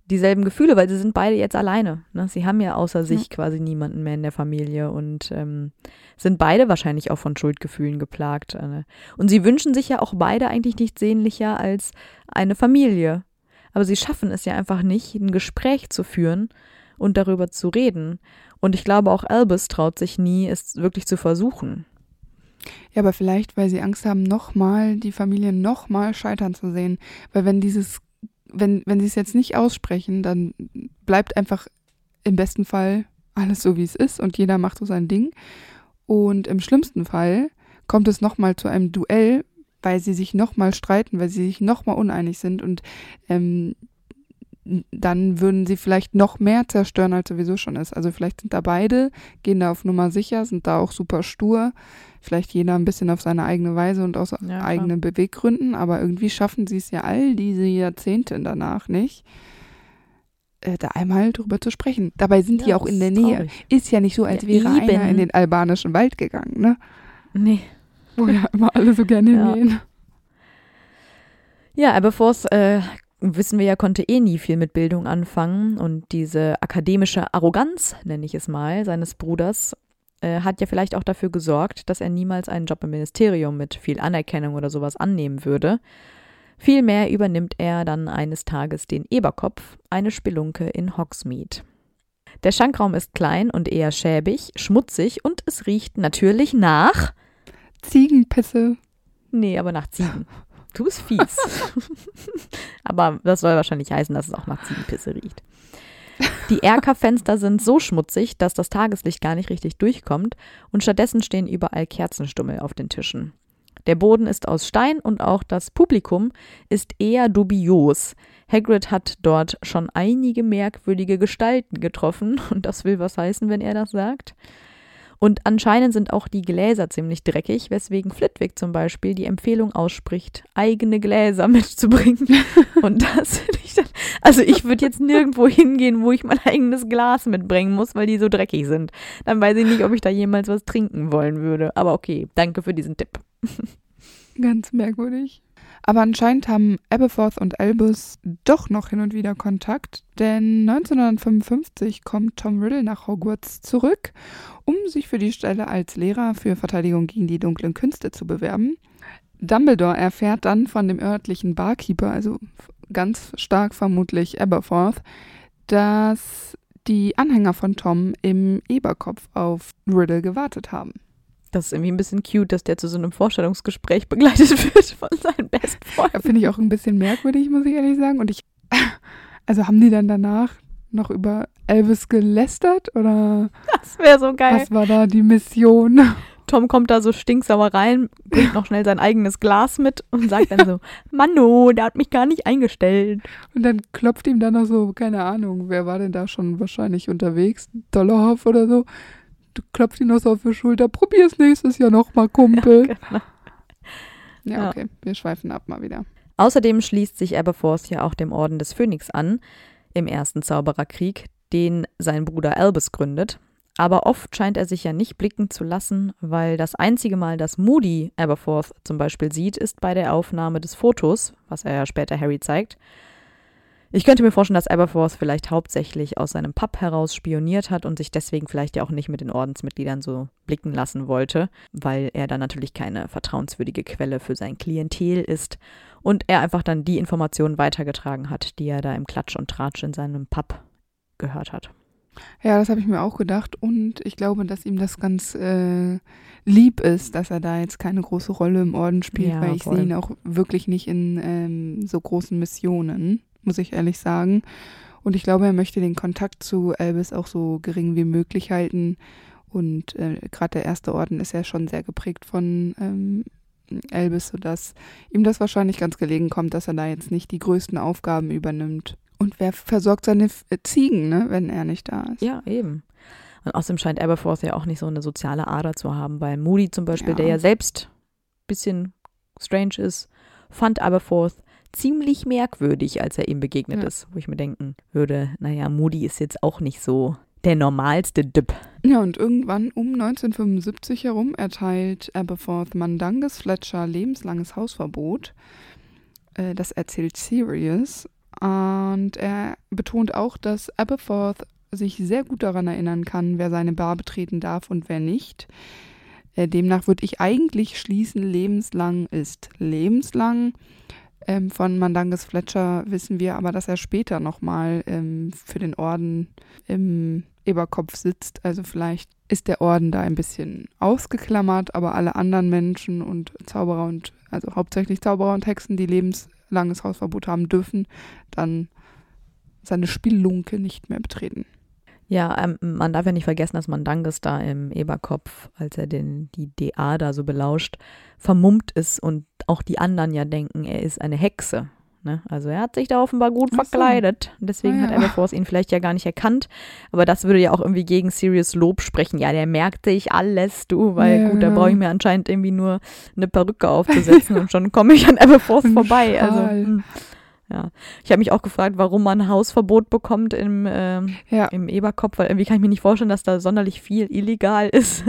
dieselben Gefühle, weil sie sind beide jetzt alleine. Ne? Sie haben ja außer sich Ja. quasi niemanden mehr in der Familie und ähm, sind beide wahrscheinlich auch von Schuldgefühlen geplagt. äh. Und sie wünschen sich ja auch beide eigentlich nichts sehnlicher als eine Familie. Aber sie schaffen es ja einfach nicht, ein Gespräch zu führen und darüber zu reden. Und ich glaube, auch Albus traut sich nie, es wirklich zu versuchen. Ja, aber vielleicht, weil sie Angst haben, nochmal die Familie nochmal scheitern zu sehen. Weil wenn dieses, wenn, wenn sie es jetzt nicht aussprechen, dann bleibt einfach im besten Fall alles so, wie es ist und jeder macht so sein Ding. Und im schlimmsten Fall kommt es nochmal zu einem Duell, weil sie sich nochmal streiten, weil sie sich nochmal uneinig sind und ähm, dann würden sie vielleicht noch mehr zerstören, als sowieso schon ist. Also vielleicht sind da beide, gehen da auf Nummer sicher, sind da auch super stur, vielleicht jeder ein bisschen auf seine eigene Weise und aus klar. eigenen Beweggründen, aber irgendwie schaffen sie es ja all diese Jahrzehnte danach nicht, äh, da einmal drüber zu sprechen. Dabei sind die Ja, auch das in der Nähe. traurig. Ist ja nicht so, als Ja, wäre einer eben. in den albanischen Wald gegangen, ne? Nee. Wo ja immer alle so gerne Ja. hingehen. Ja, Aberforth, äh, wissen wir ja, konnte eh nie viel mit Bildung anfangen und diese akademische Arroganz, nenne ich es mal, seines Bruders, äh, hat ja vielleicht auch dafür gesorgt, dass er niemals einen Job im Ministerium mit viel Anerkennung oder sowas annehmen würde. Vielmehr übernimmt er dann eines Tages den Eberkopf, eine Spelunke in Hogsmeade. Der Schankraum ist klein und eher schäbig, schmutzig und es riecht natürlich nach Ziegenpisse. Nee, aber nach Ziegen. Du bist fies. aber das soll wahrscheinlich heißen, dass es auch nach Ziegenpisse riecht. Die Erkerfenster sind so schmutzig, dass das Tageslicht gar nicht richtig durchkommt und stattdessen stehen überall Kerzenstummel auf den Tischen. Der Boden ist aus Stein und auch das Publikum ist eher dubios. Hagrid hat dort schon einige merkwürdige Gestalten getroffen und das will was heißen, wenn er das sagt. Und anscheinend sind auch die Gläser ziemlich dreckig, weswegen Flitwick zum Beispiel die Empfehlung ausspricht, eigene Gläser mitzubringen. Und das finde ich dann, also ich würde jetzt nirgendwo hingehen, wo ich mein eigenes Glas mitbringen muss, weil die so dreckig sind. Dann weiß ich nicht, ob ich da jemals was trinken wollen würde. Aber okay, danke für diesen Tipp. Ganz merkwürdig. Aber anscheinend haben Aberforth und Albus doch noch hin und wieder Kontakt, denn 1955 kommt Tom Riddle nach Hogwarts zurück, um sich für die Stelle als Lehrer für Verteidigung gegen die dunklen Künste zu bewerben. Dumbledore erfährt dann von dem örtlichen Barkeeper, also ganz stark vermutlich Aberforth, dass die Anhänger von Tom im Eberkopf auf Riddle gewartet haben. Das ist irgendwie ein bisschen cute, dass der zu so einem Vorstellungsgespräch begleitet wird von seinen Best Ja, Freunden. Finde ich auch ein bisschen merkwürdig, muss ich ehrlich sagen. Und ich, also haben die dann danach noch über Elvis gelästert oder Das wäre so geil. was war da die Mission? Tom kommt da so stinksauer rein, bringt noch schnell sein eigenes Glas mit und sagt dann so, Mano, der hat mich gar nicht eingestellt. Und dann klopft ihm dann noch so, keine Ahnung, wer war denn da schon wahrscheinlich unterwegs? Dollarhoff oder so. Du klopft ihn noch so auf die Schulter, probier's nächstes Jahr nochmal, Kumpel. Genau. Ja, Ja. okay, wir schweifen ab mal wieder. Außerdem schließt sich Aberforth ja auch dem Orden des Phönix an, im ersten Zaubererkrieg, den sein Bruder Albus gründet. Aber oft scheint er sich ja nicht blicken zu lassen, weil das einzige Mal, dass Moody Aberforth zum Beispiel sieht, ist bei der Aufnahme des Fotos, was er ja später Harry zeigt. Ich könnte mir vorstellen, dass Aberforth vielleicht hauptsächlich aus seinem Pub heraus spioniert hat und sich deswegen vielleicht ja auch nicht mit den Ordensmitgliedern so blicken lassen wollte, weil er dann natürlich keine vertrauenswürdige Quelle für sein Klientel ist und er einfach dann die Informationen weitergetragen hat, die er da im Klatsch und Tratsch in seinem Pub gehört hat. Ja, das habe ich mir auch gedacht und ich glaube, dass ihm das ganz äh, lieb ist, dass er da jetzt keine große Rolle im Orden spielt, Ja, weil ich sehe ihn auch wirklich nicht in ähm, so großen Missionen, muss ich ehrlich sagen. Und ich glaube, er möchte den Kontakt zu Albus auch so gering wie möglich halten. Und äh, gerade der erste Orden ist ja schon sehr geprägt von ähm, Albus, sodass ihm das wahrscheinlich ganz gelegen kommt, dass er da jetzt nicht die größten Aufgaben übernimmt. Und wer versorgt seine äh, Ziegen, ne, wenn er nicht da ist? Ja, eben. Und außerdem scheint Aberforth ja auch nicht so eine soziale Ader zu haben, weil Moody zum Beispiel, Ja. der ja selbst ein bisschen strange ist, fand Aberforth ziemlich merkwürdig, als er ihm begegnet Ja. ist, wo ich mir denken würde, naja, Moody ist jetzt auch nicht so der normalste Dip. Ja, und irgendwann um 1975 herum erteilt Aberforth Mandanges Fletcher lebenslanges Hausverbot. Äh, das erzählt Sirius. Und er betont auch, dass Aberforth sich sehr gut daran erinnern kann, wer seine Bar betreten darf und wer nicht. Äh, demnach würde ich eigentlich schließen, lebenslang ist lebenslang. Ähm, von Mandanges Fletcher wissen wir aber, dass er später nochmal ähm, für den Orden im Eberkopf sitzt. Also vielleicht ist der Orden da ein bisschen ausgeklammert, aber alle anderen Menschen und Zauberer und also hauptsächlich Zauberer und Hexen, die lebenslanges Hausverbot haben, dürfen dann seine Spiellunke nicht mehr betreten. Ja, ähm, man darf ja nicht vergessen, dass Mandanges da im Eberkopf, als er den, die DA da so belauscht, vermummt ist und auch die anderen ja denken, er ist eine Hexe. Ne? Also er hat sich da offenbar gut so. verkleidet. Deswegen Ah, hat ja. Everforth ihn vielleicht ja gar nicht erkannt. Aber das würde ja auch irgendwie gegen Sirius Lob sprechen. Ja, der merkt sich alles, du, weil Ja, gut, da genau. brauche ich mir anscheinend irgendwie nur eine Perücke aufzusetzen und schon komme ich an Everforth Ein vorbei. Also, Schal. Ja. Ich habe mich auch gefragt, warum man ein Hausverbot bekommt im, ähm, Ja, im Eberkopf, weil irgendwie kann ich mir nicht vorstellen, dass da sonderlich viel illegal ist.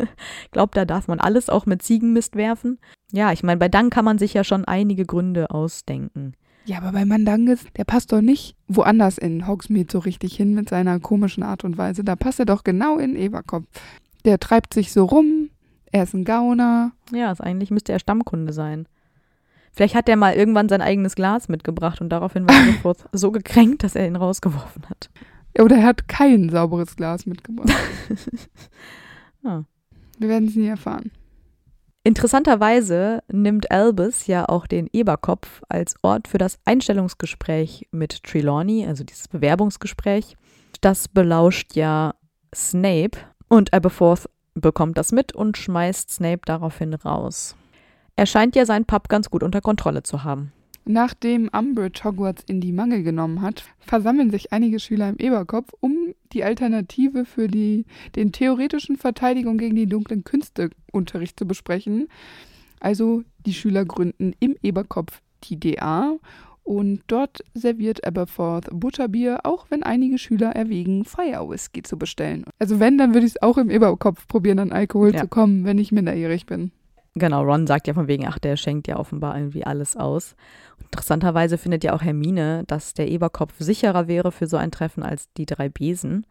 Ich glaube, da darf man alles auch mit Ziegenmist werfen. Ja, ich meine, bei Dank kann man sich ja schon einige Gründe ausdenken. ja, aber bei Mandanges, der passt doch nicht woanders in Hogsmeade so richtig hin mit seiner komischen Art und Weise. Da passt er doch genau in Eberkopf. Der treibt sich so rum, er ist ein Gauner. Ja, also eigentlich müsste er Stammkunde sein. Vielleicht hat er mal irgendwann sein eigenes Glas mitgebracht und daraufhin war Everforth so gekränkt, dass er ihn rausgeworfen hat. Oder er hat kein sauberes Glas mitgebracht. Ja. Wir werden es nie erfahren. Interessanterweise nimmt Albus ja auch den Eberkopf als Ort für das Einstellungsgespräch mit Trelawney, also dieses Bewerbungsgespräch. Das belauscht ja Snape und Aberforth bekommt das mit und schmeißt Snape daraufhin raus. Er scheint ja seinen Pub ganz gut unter Kontrolle zu haben. Nachdem Umbridge Hogwarts in die Mangel genommen hat, versammeln sich einige Schüler im Eberkopf, um die Alternative für die, den theoretischen Verteidigung gegen die dunklen Künste Unterricht zu besprechen. Also die Schüler gründen im Eberkopf die DA und dort serviert Aberforth Butterbier, auch wenn einige Schüler erwägen, Fire Whisky zu bestellen. Also wenn, dann würde ich es auch im Eberkopf probieren, an Alkohol Ja. zu kommen, wenn ich minderjährig bin. Genau, Ron sagt ja von wegen, ach, der schenkt ja offenbar irgendwie alles aus. Interessanterweise findet ja auch Hermine, dass der Eberkopf sicherer wäre für so ein Treffen als die drei Besen.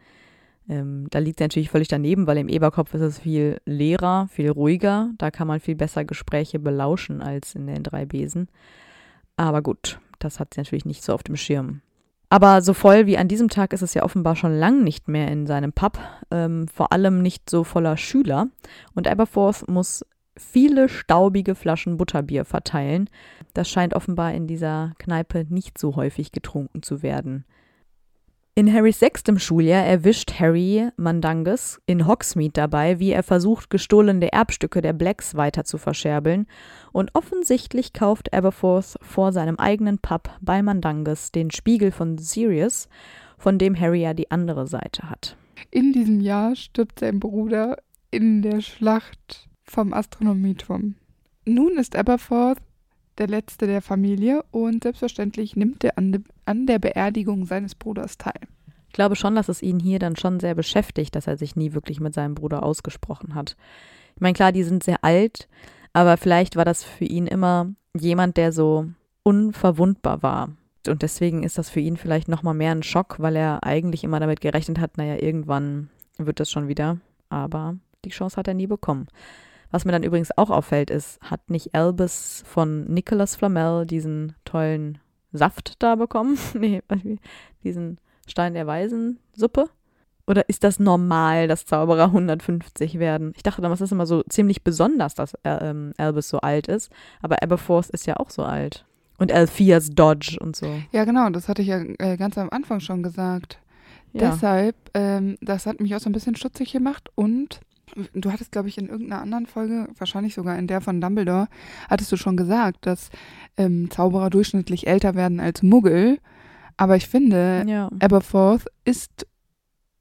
Ähm, da liegt sie natürlich völlig daneben, weil im Eberkopf ist es viel leerer, viel ruhiger. Da kann man viel besser Gespräche belauschen als in den drei Besen. Aber gut, das hat sie natürlich nicht so auf dem Schirm. Aber so voll wie an diesem Tag ist es ja offenbar schon lang nicht mehr in seinem Pub, ähm, vor allem nicht so voller Schüler. Und Aberforth muss viele staubige Flaschen Butterbier verteilen. Das scheint offenbar in dieser Kneipe nicht so häufig getrunken zu werden. In Harrys sechstem Schuljahr erwischt Harry Mandanges in Hogsmeade dabei, wie er versucht, gestohlene Erbstücke der Blacks weiter zu verscherbeln. Und offensichtlich kauft Aberforth vor seinem eigenen Pub bei Mandanges den Spiegel von Sirius, von dem Harry ja die andere Seite hat. In diesem Jahr stirbt sein Bruder in der Schlacht vom Astronomieturm. Nun ist Aberforth der letzte der Familie und selbstverständlich nimmt er an, de, an der Beerdigung seines Bruders teil. Ich glaube schon, dass es ihn hier dann schon sehr beschäftigt, dass er sich nie wirklich mit seinem Bruder ausgesprochen hat. Ich meine, klar, die sind sehr alt, aber vielleicht war das für ihn immer jemand, der so unverwundbar war. Und deswegen ist das für ihn vielleicht nochmal mehr ein Schock, weil er eigentlich immer damit gerechnet hat, naja, irgendwann wird das schon wieder. Aber die Chance hat er nie bekommen. Was mir dann übrigens auch auffällt, ist, hat nicht Albus von Nicholas Flamel diesen tollen Saft da bekommen? nee, diesen Stein der Weisen Suppe? Oder ist das normal, dass Zauberer 150 werden? Ich dachte damals, das ist immer so ziemlich besonders, dass äh, ähm, Albus so alt ist. Aber Aberforth ist ja auch so alt. Und Alpheus Dodge und so. Ja, genau, das hatte ich ja äh, ganz am Anfang schon gesagt. Ja. Deshalb, ähm, das hat mich auch so ein bisschen stutzig gemacht und du hattest, glaube ich, in irgendeiner anderen Folge, wahrscheinlich sogar in der von Dumbledore, hattest du schon gesagt, dass ähm, Zauberer durchschnittlich älter werden als Muggel. Aber ich finde, ja. Aberforth ist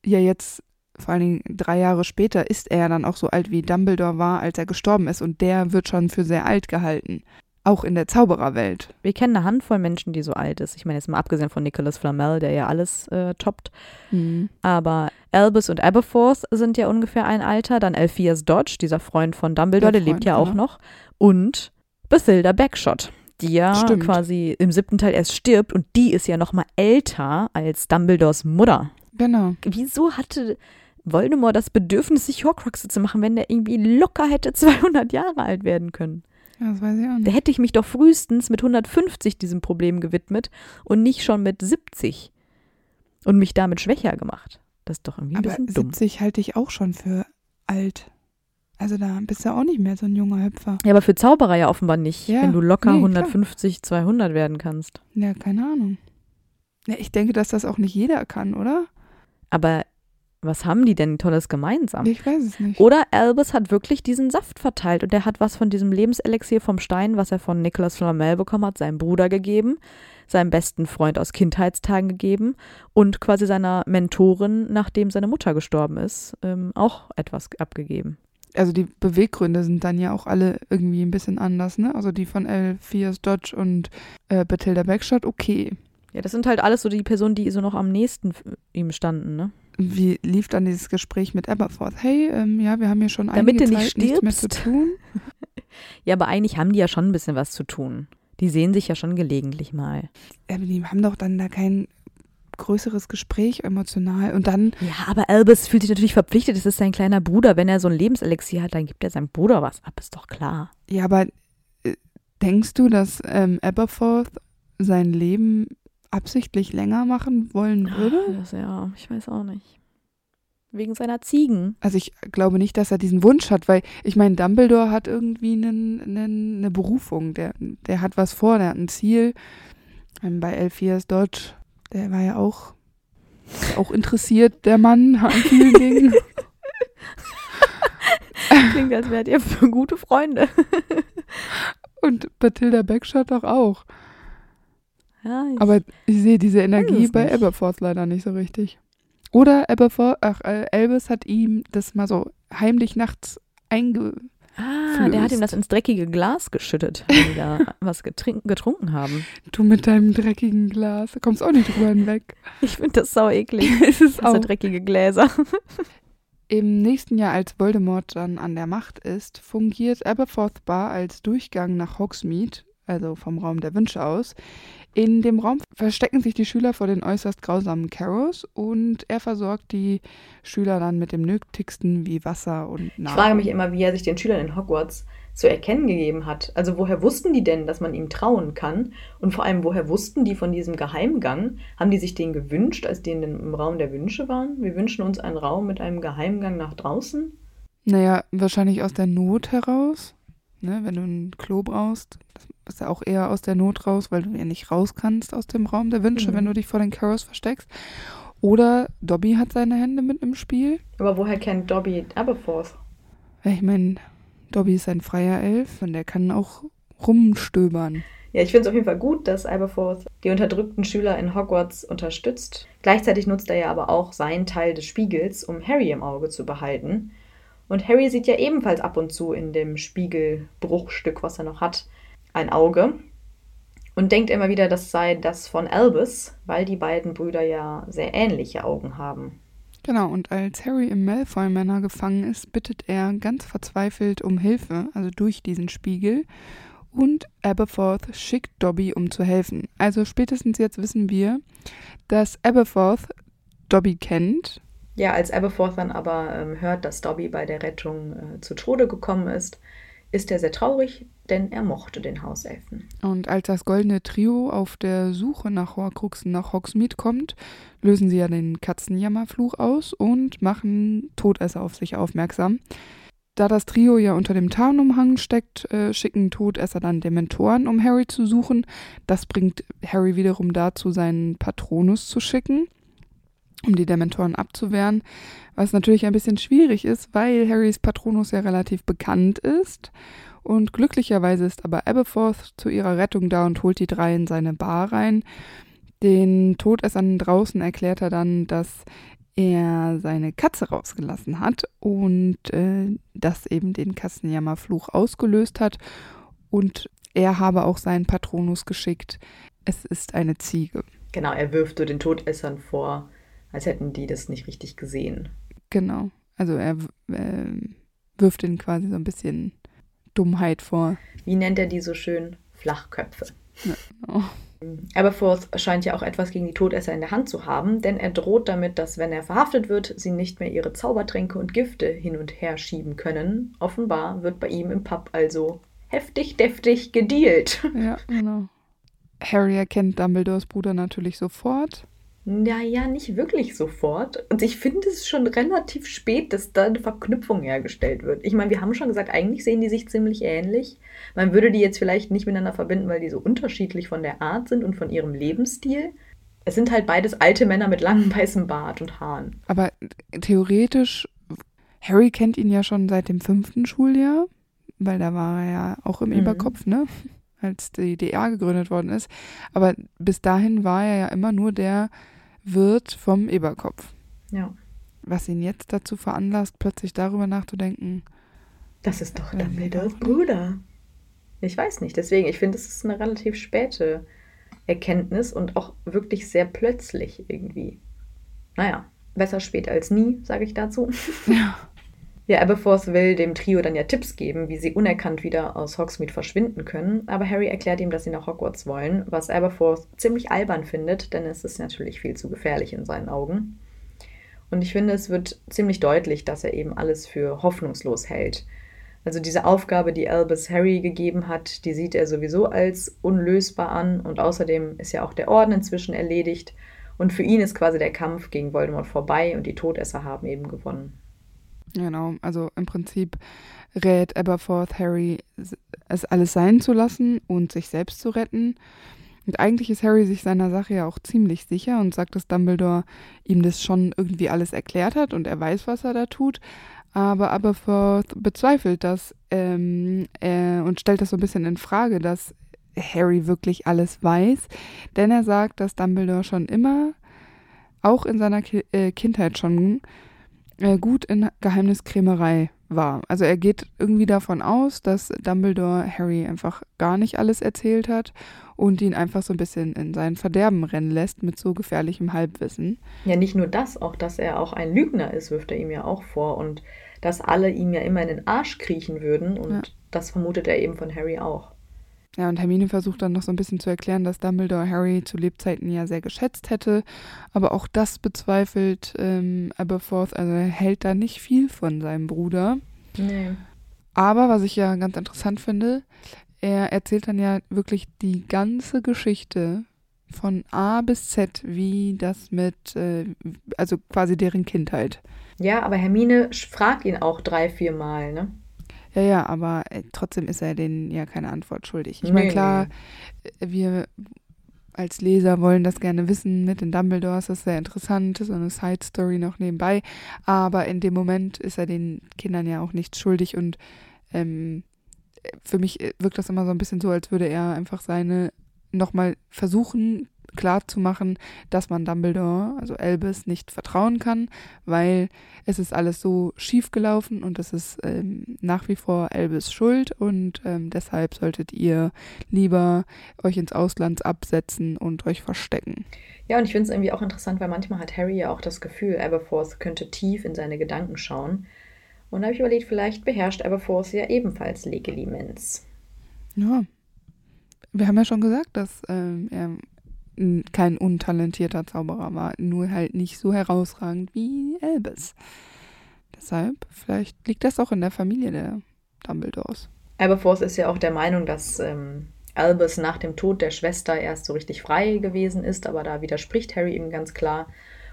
ja jetzt, vor allen Dingen drei Jahre später, ist er ja dann auch so alt wie Dumbledore war, als er gestorben ist. Und der wird schon für sehr alt gehalten. Auch in der Zaubererwelt. Wir kennen eine Handvoll Menschen, die so alt ist. Ich meine, jetzt mal abgesehen von Nicholas Flamel, der ja alles äh, toppt. Mhm. Aber Albus und Aberforth sind ja ungefähr ein Alter. Dann Alpheus Dodge, dieser Freund von Dumbledore, Der der, lebt ja auch genau. noch. Und Bathilda Backshot, die ja Stimmt. quasi im siebten Teil erst stirbt und die ist ja noch mal älter als Dumbledores Mutter. Genau. Wieso hatte Voldemort das Bedürfnis, sich Horcruxe zu machen, wenn der irgendwie locker hätte 200 Jahre alt werden können? Das weiß ich auch Da nicht. hätte ich mich doch frühestens mit 150 diesem Problem gewidmet und nicht schon mit 70 und mich damit schwächer gemacht. Das ist doch irgendwie ein Aber bisschen dumm. 70 halte ich auch schon für alt. Also da bist du auch nicht mehr so ein junger Hüpfer. Ja, aber für Zauberer ja offenbar nicht, Ja, wenn du locker nee, klar. 150, 200 werden kannst. Ja, keine Ahnung. Ja, ich denke, dass das auch nicht jeder kann, oder? Aber was haben die denn Tolles gemeinsam? Ich weiß es nicht. Oder Albus hat wirklich diesen Saft verteilt und der hat was von diesem Lebenselixier vom Stein, was er von Nicholas Flamel bekommen hat, seinem Bruder gegeben, seinem besten Freund aus Kindheitstagen gegeben und quasi seiner Mentorin, nachdem seine Mutter gestorben ist, ähm, auch etwas abgegeben. Also die Beweggründe sind dann ja auch alle irgendwie ein bisschen anders, ne? Also die von Elphias Dodge und äh, Bathilda Backshot, okay. Ja, das sind halt alles so die Personen, die so noch am nächsten ihm standen, ne? Wie lief dann dieses Gespräch mit Aberforth? Hey, ähm, ja, wir haben hier schon Damit einige du nicht Zeit nichts mehr zu stirbst. tun. Ja, aber eigentlich haben die ja schon ein bisschen was zu tun. Die sehen sich ja schon gelegentlich mal. Aber die haben doch dann da kein größeres Gespräch emotional. Und dann, Ja, aber Albus fühlt sich natürlich verpflichtet, es ist sein kleiner Bruder. Wenn er so ein Lebenselixier hat, dann gibt er seinem Bruder was ab, ist doch klar. ja, aber äh, denkst du, dass ähm, Aberforth sein Leben absichtlich länger machen wollen würde? Das, ja, ich weiß auch nicht. Wegen seiner Ziegen. Also ich glaube nicht, dass er diesen Wunsch hat, weil ich meine, Dumbledore hat irgendwie einen, einen, eine Berufung, der, der hat was vor, der hat ein Ziel. Ähm, bei Elphias Dodge, der war ja auch, auch interessiert, der Mann an vielen Dingen. Klingt, als wärt ihr für gute Freunde. Und Bathilda Backshot doch auch. Ja, ich, Aber ich sehe diese Energie bei. Aberforth leider nicht so richtig. Oder Aberforth, ach, äh, Albus hat ihm das mal so heimlich nachts einge... ah, der hat ihm das ins dreckige Glas geschüttet, wenn die da was getrunken haben. Du mit deinem dreckigen Glas, da kommst auch nicht drüber hinweg. Ich finde das sau eklig. ist es Also auch. dreckige Gläser. Im nächsten Jahr, als Voldemort dann an der Macht ist, fungiert Aberforth Bar als Durchgang nach Hogsmeade, also vom Raum der Wünsche aus. In dem Raum verstecken sich die Schüler vor den äußerst grausamen Carrows und er versorgt die Schüler dann mit dem Nötigsten wie Wasser und Ich Nahrung. frage mich immer, wie er sich den Schülern in Hogwarts zu erkennen gegeben hat. Also woher wussten die denn, dass man ihm trauen kann? Und vor allem, woher wussten die von diesem Geheimgang? Haben die sich den gewünscht, als die in dem, im Raum der Wünsche waren? Wir wünschen uns einen Raum mit einem Geheimgang nach draußen. Naja, wahrscheinlich aus der Not heraus. Ne, wenn du ein Klo brauchst, das ist ja auch eher aus der Not raus, weil du ja nicht raus kannst aus dem Raum der Wünsche, Mhm. wenn du dich vor den Carrows versteckst. Oder Dobby hat seine Hände mit im Spiel. Aber woher kennt Dobby Aberforth? Ich meine, Dobby ist ein freier Elf und der kann auch rumstöbern. Ja, ich finde es auf jeden Fall gut, dass Aberforth die unterdrückten Schüler in Hogwarts unterstützt. Gleichzeitig nutzt er ja aber auch seinen Teil des Spiegels, um Harry im Auge zu behalten. Und Harry sieht ja ebenfalls ab und zu in dem Spiegelbruchstück, was er noch hat, ein Auge. Und denkt immer wieder, das sei das von Albus, weil die beiden Brüder ja sehr ähnliche Augen haben. Genau, und als Harry im Malfoy Manor gefangen ist, bittet er ganz verzweifelt um Hilfe, also durch diesen Spiegel. Und Aberforth schickt Dobby, um zu helfen. Also spätestens jetzt wissen wir, dass Aberforth Dobby kennt. Ja, als Aberforth dann aber ähm, hört, dass Dobby bei der Rettung äh, zu Tode gekommen ist, ist er sehr traurig, denn er mochte den Hauselfen. Und als das goldene Trio auf der Suche nach Horcruxen nach Hogsmeade kommt, lösen sie ja den Katzenjammerfluch aus und machen Todesser auf sich aufmerksam. Da das Trio ja unter dem Tarnumhang steckt, äh, schicken Todesser dann Dementoren, um Harry zu suchen. Das bringt Harry wiederum dazu, seinen Patronus zu schicken, um die Dementoren abzuwehren. Was natürlich ein bisschen schwierig ist, weil Harrys Patronus ja relativ bekannt ist. Und glücklicherweise ist aber Aberforth zu ihrer Rettung da und holt die drei in seine Bar rein. Den Todessern draußen erklärt er dann, dass er seine Katze rausgelassen hat und äh, das eben den Katzenjammerfluch ausgelöst hat. Und er habe auch seinen Patronus geschickt. Es ist eine Ziege. Genau, er wirft so den Todessern vor, als hätten die das nicht richtig gesehen. Genau. Also er äh, wirft ihnen quasi so ein bisschen Dummheit vor. Wie nennt er die so schön? Flachköpfe. Ja, oh. Aberforth scheint ja auch etwas gegen die Todesser in der Hand zu haben, denn er droht damit, dass wenn er verhaftet wird, sie nicht mehr ihre Zaubertränke und Gifte hin und her schieben können. Offenbar wird bei ihm im Pub also heftig, deftig gedealt. Ja, genau. Harry erkennt Dumbledores Bruder natürlich sofort. Naja, nicht wirklich sofort. Und ich finde es schon relativ spät, dass da eine Verknüpfung hergestellt wird. Ich meine, wir haben schon gesagt, eigentlich sehen die sich ziemlich ähnlich. Man würde die jetzt vielleicht nicht miteinander verbinden, weil die so unterschiedlich von der Art sind und von ihrem Lebensstil. Es sind halt beides alte Männer mit langem weißem Bart und Haaren. Aber theoretisch, Harry kennt ihn ja schon seit dem fünften Schuljahr, weil da war er ja auch im Mhm. Eberkopf, ne? Als die DA gegründet worden ist. Aber bis dahin war er ja immer nur der Wirt vom Eberkopf. Ja. Was ihn jetzt dazu veranlasst, plötzlich darüber nachzudenken. Das ist doch Ja, Dumbledores. Bruder. Ich weiß nicht, deswegen, ich finde, es ist eine relativ späte Erkenntnis und auch wirklich sehr plötzlich irgendwie. Naja, besser spät als nie, sage ich dazu. Ja. Ja, Aberforth will dem Trio dann ja Tipps geben, wie sie unerkannt wieder aus Hogsmeade verschwinden können, aber Harry erklärt ihm, dass sie nach Hogwarts wollen, was Aberforth ziemlich albern findet, denn es ist natürlich viel zu gefährlich in seinen Augen. Und ich finde, es wird ziemlich deutlich, dass er eben alles für hoffnungslos hält. Also diese Aufgabe, die Albus Harry gegeben hat, die sieht er sowieso als unlösbar an und außerdem ist ja auch der Orden inzwischen erledigt und für ihn ist quasi der Kampf gegen Voldemort vorbei und die Todesser haben eben gewonnen. Genau, also im Prinzip rät Aberforth Harry, es alles sein zu lassen und sich selbst zu retten. Und eigentlich ist Harry sich seiner Sache ja auch ziemlich sicher und sagt, dass Dumbledore ihm das schon irgendwie alles erklärt hat und er weiß, was er da tut. Aber Aberforth bezweifelt das ähm, äh, und stellt das so ein bisschen in Frage, dass Harry wirklich alles weiß. Denn er sagt, dass Dumbledore schon immer, auch in seiner Ki äh, Kindheit schon, äh, gut in Geheimniskrämerei war. Also er geht irgendwie davon aus, dass Dumbledore Harry einfach gar nicht alles erzählt hat und ihn einfach so ein bisschen in sein Verderben rennen lässt mit so gefährlichem Halbwissen. Ja, nicht nur das, auch dass er auch ein Lügner ist, wirft er ihm ja auch vor und dass alle ihm ja immer in den Arsch kriechen würden und Ja. das vermutet er eben von Harry auch. Ja, und Hermine versucht dann noch so ein bisschen zu erklären, dass Dumbledore Harry zu Lebzeiten ja sehr geschätzt hätte, aber auch das bezweifelt ähm, Aberforth, also er hält da nicht viel von seinem Bruder. Nee. Aber was ich ja ganz interessant finde, er erzählt dann ja wirklich die ganze Geschichte von A bis Z, wie das mit, äh, also quasi deren Kindheit. Ja, aber Hermine fragt ihn auch drei, vier Mal, ne? Ja, ja, aber äh, trotzdem ist er denen ja keine Antwort schuldig. Ich Nee, meine, klar, äh, wir als Leser wollen das gerne wissen mit den Dumbledores, das ist sehr interessant, so eine Side-Story noch nebenbei. Aber in dem Moment ist er den Kindern ja auch nichts schuldig und ähm, für mich äh, wirkt das immer so ein bisschen so, als würde er einfach seine nochmal versuchen klarzumachen, dass man Dumbledore, also Albus, nicht vertrauen kann, weil es ist alles so schief gelaufen und es ist ähm, nach wie vor Albus Schuld und ähm, deshalb solltet ihr lieber euch ins Ausland absetzen und euch verstecken. Ja, und ich finde es irgendwie auch interessant, weil manchmal hat Harry ja auch das Gefühl, Aberforth könnte tief in seine Gedanken schauen. Und da habe ich überlegt, vielleicht beherrscht Aberforth ja ebenfalls Legilimens. Ja. Wir haben ja schon gesagt, dass ähm, er kein untalentierter Zauberer war, nur halt nicht so herausragend wie Albus. Deshalb, vielleicht liegt das auch in der Familie der Dumbledores. Aberforth ist ja auch der Meinung, dass ähm, Albus nach dem Tod der Schwester erst so richtig frei gewesen ist, aber da widerspricht Harry ihm ganz klar.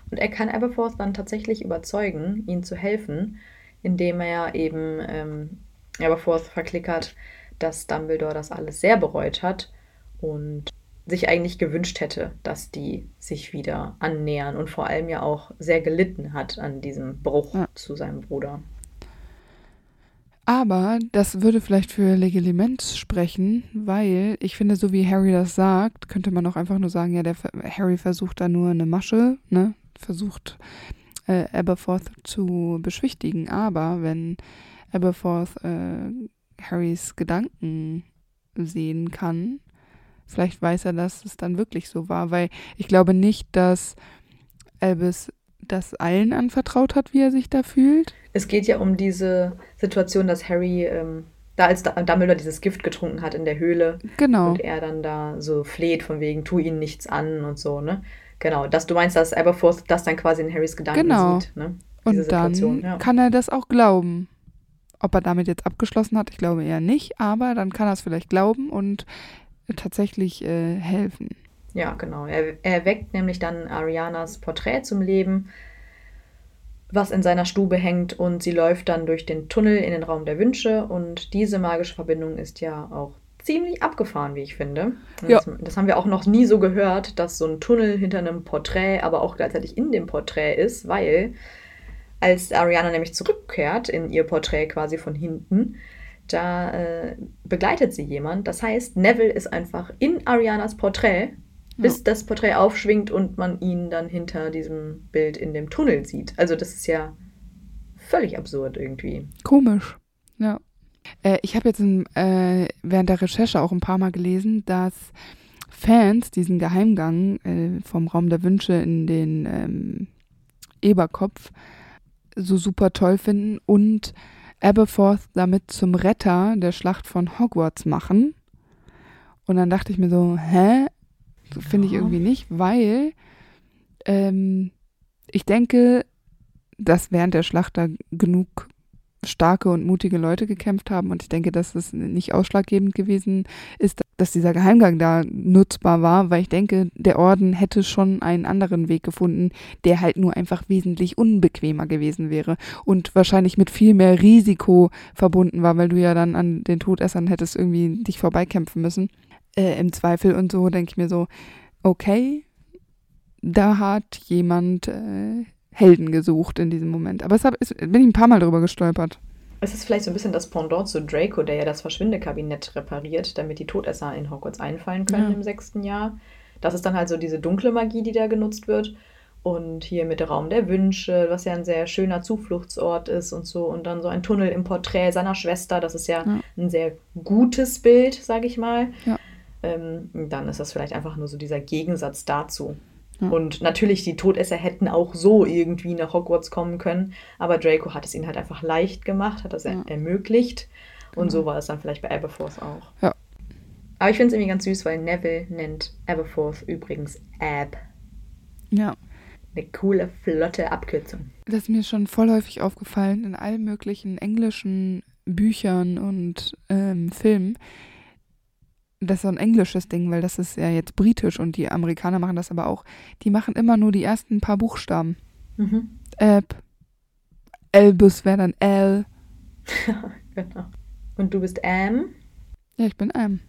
Und er kann Aberforth dann tatsächlich überzeugen, ihnen zu helfen, indem er eben ähm, Aberforth verklickert, dass Dumbledore das alles sehr bereut hat und sich eigentlich gewünscht hätte, dass die sich wieder annähern und vor allem ja auch sehr gelitten hat an diesem Bruch Ja. zu seinem Bruder. Aber das würde vielleicht für Legilimens sprechen, weil ich finde, so wie Harry das sagt, könnte man auch einfach nur sagen, ja, der Harry versucht da nur eine Masche, ne? Versucht äh, Aberforth zu beschwichtigen. Aber wenn Aberforth äh, Harrys Gedanken sehen kann, vielleicht weiß er, dass es dann wirklich so war, weil ich glaube nicht, dass Albus das allen anvertraut hat, wie er sich da fühlt. Es geht ja um diese Situation, dass Harry ähm, Da als Dumbledore dieses Gift getrunken hat in der Höhle. Genau. Und er dann da so fleht von wegen, tu ihnen nichts an und so, ne? Genau, dass du meinst, dass Aberforth das dann quasi in Harrys Gedanken Genau. sieht, ne? Und dann ja. kann er das auch glauben. Ob er damit jetzt abgeschlossen hat, ich glaube eher nicht, aber dann kann er es vielleicht glauben und tatsächlich äh, helfen. Ja, genau. Er, er weckt nämlich dann Arianas Porträt zum Leben, was in seiner Stube hängt und sie läuft dann durch den Tunnel in den Raum der Wünsche und diese magische Verbindung ist ja auch ziemlich abgefahren, wie ich finde. Ja. Das, das haben wir auch noch nie so gehört, dass so ein Tunnel hinter einem Porträt, aber auch gleichzeitig in dem Porträt ist, weil als Ariana nämlich zurückkehrt in ihr Porträt quasi von hinten, da äh, begleitet sie jemand. Das heißt, Neville ist einfach in Arianas Porträt, bis das Porträt aufschwingt und man ihn dann hinter diesem Bild in dem Tunnel sieht. Also das ist ja völlig absurd irgendwie. Komisch. Ja. Äh, ich habe jetzt in, äh, während der Recherche auch ein paar Mal gelesen, dass Fans diesen Geheimgang äh, vom Raum der Wünsche in den ähm, Eberkopf so super toll finden und Aberforth damit zum Retter der Schlacht von Hogwarts machen. Und dann dachte ich mir so, hä? Finde ich irgendwie nicht, weil ähm, ich denke, dass während der Schlacht da genug starke und mutige Leute gekämpft haben und ich denke, dass es nicht ausschlaggebend gewesen ist, dass dieser Geheimgang da nutzbar war, weil ich denke, der Orden hätte schon einen anderen Weg gefunden, der halt nur einfach wesentlich unbequemer gewesen wäre und wahrscheinlich mit viel mehr Risiko verbunden war, weil du ja dann an den Todessern hättest irgendwie dich vorbeikämpfen müssen. Äh, Im Zweifel und so denke ich mir so, okay, da hat jemand äh, Helden gesucht in diesem Moment. Aber es hab, es, bin ich ein paar Mal drüber gestolpert. Es ist vielleicht so ein bisschen das Pendant zu Draco, der ja das Verschwindekabinett repariert, damit die Todesser in Hogwarts einfallen können Ja. im sechsten Jahr. Das ist dann halt so diese dunkle Magie, die da genutzt wird. Und hier mit Raum der Wünsche, was ja ein sehr schöner Zufluchtsort ist und so. Und dann so ein Tunnel im Porträt seiner Schwester. Das ist ja, Ja. ein sehr gutes Bild, sage ich mal. Ja. Ähm, dann ist das vielleicht einfach nur so dieser Gegensatz dazu. Ja. Und natürlich, die Todesser hätten auch so irgendwie nach Hogwarts kommen können, aber Draco hat es ihnen halt einfach leicht gemacht, hat das Ja. ermöglicht. Und Genau. so war es dann vielleicht bei Aberforth auch. Ja. Aber ich finde es irgendwie ganz süß, weil Neville nennt Aberforth übrigens Ab. Ja. Eine coole, flotte Abkürzung. Das ist mir schon voll häufig aufgefallen in allen möglichen englischen Büchern und ähm, Filmen. Das ist so ein englisches Ding, weil das ist ja jetzt britisch und die Amerikaner machen das aber auch. Die machen immer nur die ersten paar Buchstaben. Mhm. Ab. Albus wäre dann L. genau. Und du bist Am Ja, ich bin M.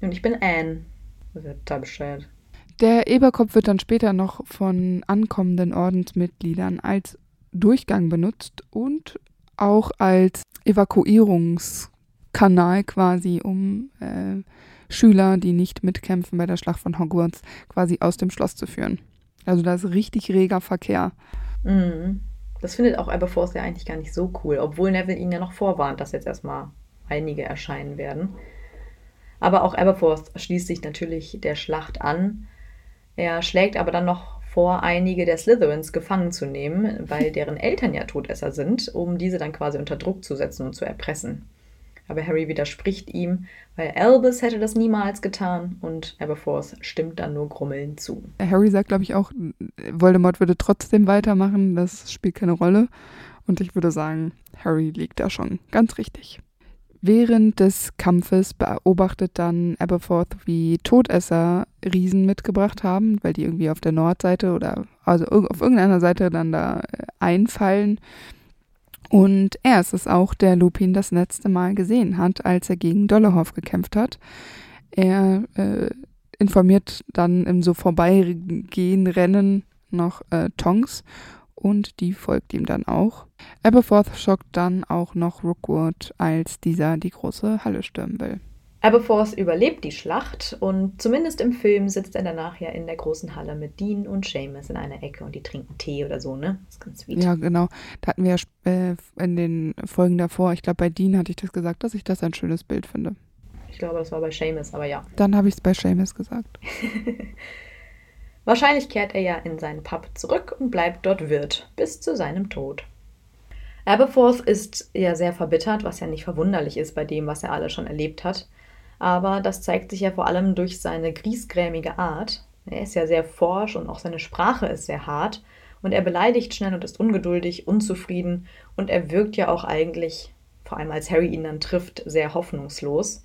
und ich bin Anne. Das ist ja total bescheuert. Der Eberkopf wird dann später noch von ankommenden Ordensmitgliedern als Durchgang benutzt und auch als Evakuierungskanal quasi, um äh, Schüler, die nicht mitkämpfen bei der Schlacht von Hogwarts, quasi aus dem Schloss zu führen. Also da ist richtig reger Verkehr. Mhm. Das findet auch Aberforth ja eigentlich gar nicht so cool, obwohl Neville ihn ja noch vorwarnt, dass jetzt erstmal einige erscheinen werden. Aber auch Aberforth schließt sich natürlich der Schlacht an. Er schlägt aber dann noch vor, einige der Slytherins gefangen zu nehmen, weil deren Eltern ja Todesser sind, um diese dann quasi unter Druck zu setzen und zu erpressen. Aber Harry widerspricht ihm, weil Albus hätte das niemals getan und Aberforth stimmt dann nur grummelnd zu. Harry sagt, glaube ich, auch, Voldemort würde trotzdem weitermachen, das spielt keine Rolle. Und ich würde sagen, Harry liegt da schon ganz richtig. Während des Kampfes beobachtet dann Aberforth, wie Todesser Riesen mitgebracht haben, weil die irgendwie auf der Nordseite oder also auf irgendeiner Seite dann da äh, einfallen. Und er ist es auch, der Lupin das letzte Mal gesehen hat, als er gegen Dollehoff gekämpft hat. Er äh, informiert dann im so vorbeigehen Rennen noch äh, Tonks und die folgt ihm dann auch. Aberforth schockt dann auch noch Rookwood, als dieser die große Halle stürmen will. Aberforth überlebt die Schlacht und zumindest im Film sitzt er danach ja in der großen Halle mit Dean und Seamus in einer Ecke und die trinken Tee oder so, ne? Das ist ganz sweet. Ja, genau. Da hatten wir ja äh, in den Folgen davor, ich glaube bei Dean hatte ich das gesagt, dass ich das ein schönes Bild finde. Ich glaube, das war bei Seamus, aber ja. Dann habe ich es bei Seamus gesagt. Wahrscheinlich kehrt er ja in seinen Pub zurück und bleibt dort Wirt bis zu seinem Tod. Aberforth ist ja sehr verbittert, was ja nicht verwunderlich ist bei dem, was er alles schon erlebt hat. Aber das zeigt sich ja vor allem durch seine griesgrämige Art. Er ist ja sehr forsch und auch seine Sprache ist sehr hart. Und er beleidigt schnell und ist ungeduldig, unzufrieden. Und er wirkt ja auch eigentlich, vor allem als Harry ihn dann trifft, sehr hoffnungslos.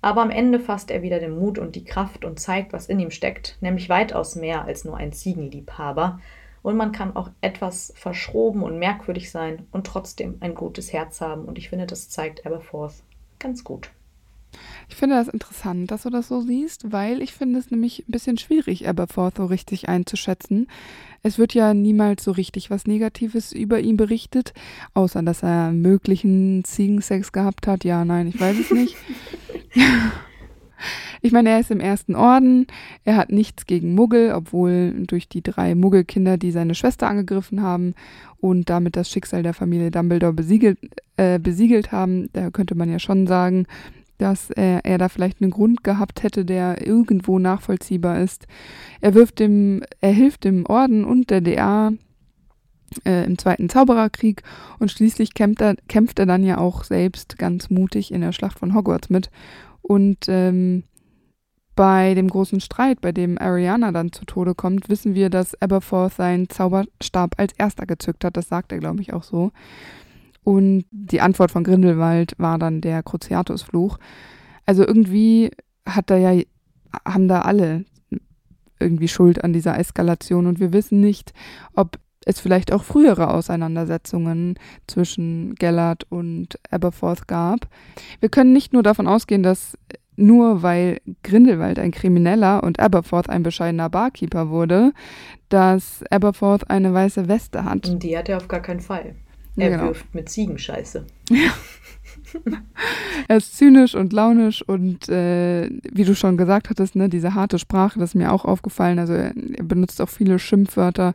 Aber am Ende fasst er wieder den Mut und die Kraft und zeigt, was in ihm steckt, nämlich weitaus mehr als nur ein Ziegenliebhaber. Und man kann auch etwas verschroben und merkwürdig sein und trotzdem ein gutes Herz haben. Und ich finde, das zeigt Aberforth ganz gut. Ich finde das interessant, dass du das so siehst, weil ich finde es nämlich ein bisschen schwierig, Aberforth so richtig einzuschätzen. Es wird ja niemals so richtig was Negatives über ihn berichtet, außer dass er möglichen Ziegensex gehabt hat. Ja, nein, ich weiß es nicht. Ich meine, er ist im ersten Orden, er hat nichts gegen Muggel, obwohl durch die drei Muggelkinder, die seine Schwester angegriffen haben und damit das Schicksal der Familie Dumbledore besiegelt, äh, besiegelt haben, da könnte man ja schon sagen, dass er, er da vielleicht einen Grund gehabt hätte, der irgendwo nachvollziehbar ist. Er wirft dem, er hilft dem Orden und der DA äh, im Zweiten Zaubererkrieg und schließlich kämpft er, kämpft er dann ja auch selbst ganz mutig in der Schlacht von Hogwarts mit. Und ähm, bei dem großen Streit, bei dem Ariana dann zu Tode kommt, wissen wir, dass Aberforth seinen Zauberstab als erster gezückt hat. Das sagt er, glaube ich, auch so. Und die Antwort von Grindelwald war dann der Cruciatus-Fluch. Also irgendwie hat da ja, haben da alle irgendwie Schuld an dieser Eskalation und wir wissen nicht, ob es vielleicht auch frühere Auseinandersetzungen zwischen Gellert und Aberforth gab. Wir können nicht nur davon ausgehen, dass nur weil Grindelwald ein Krimineller und Aberforth ein bescheidener Barkeeper wurde, dass Aberforth eine weiße Weste hat. Die hat er auf gar keinen Fall. Er genau. wirft mit Ziegenscheiße. Ja. er ist zynisch und launisch und äh, wie du schon gesagt hattest, ne, diese harte Sprache, das ist mir auch aufgefallen. Also er, er benutzt auch viele Schimpfwörter.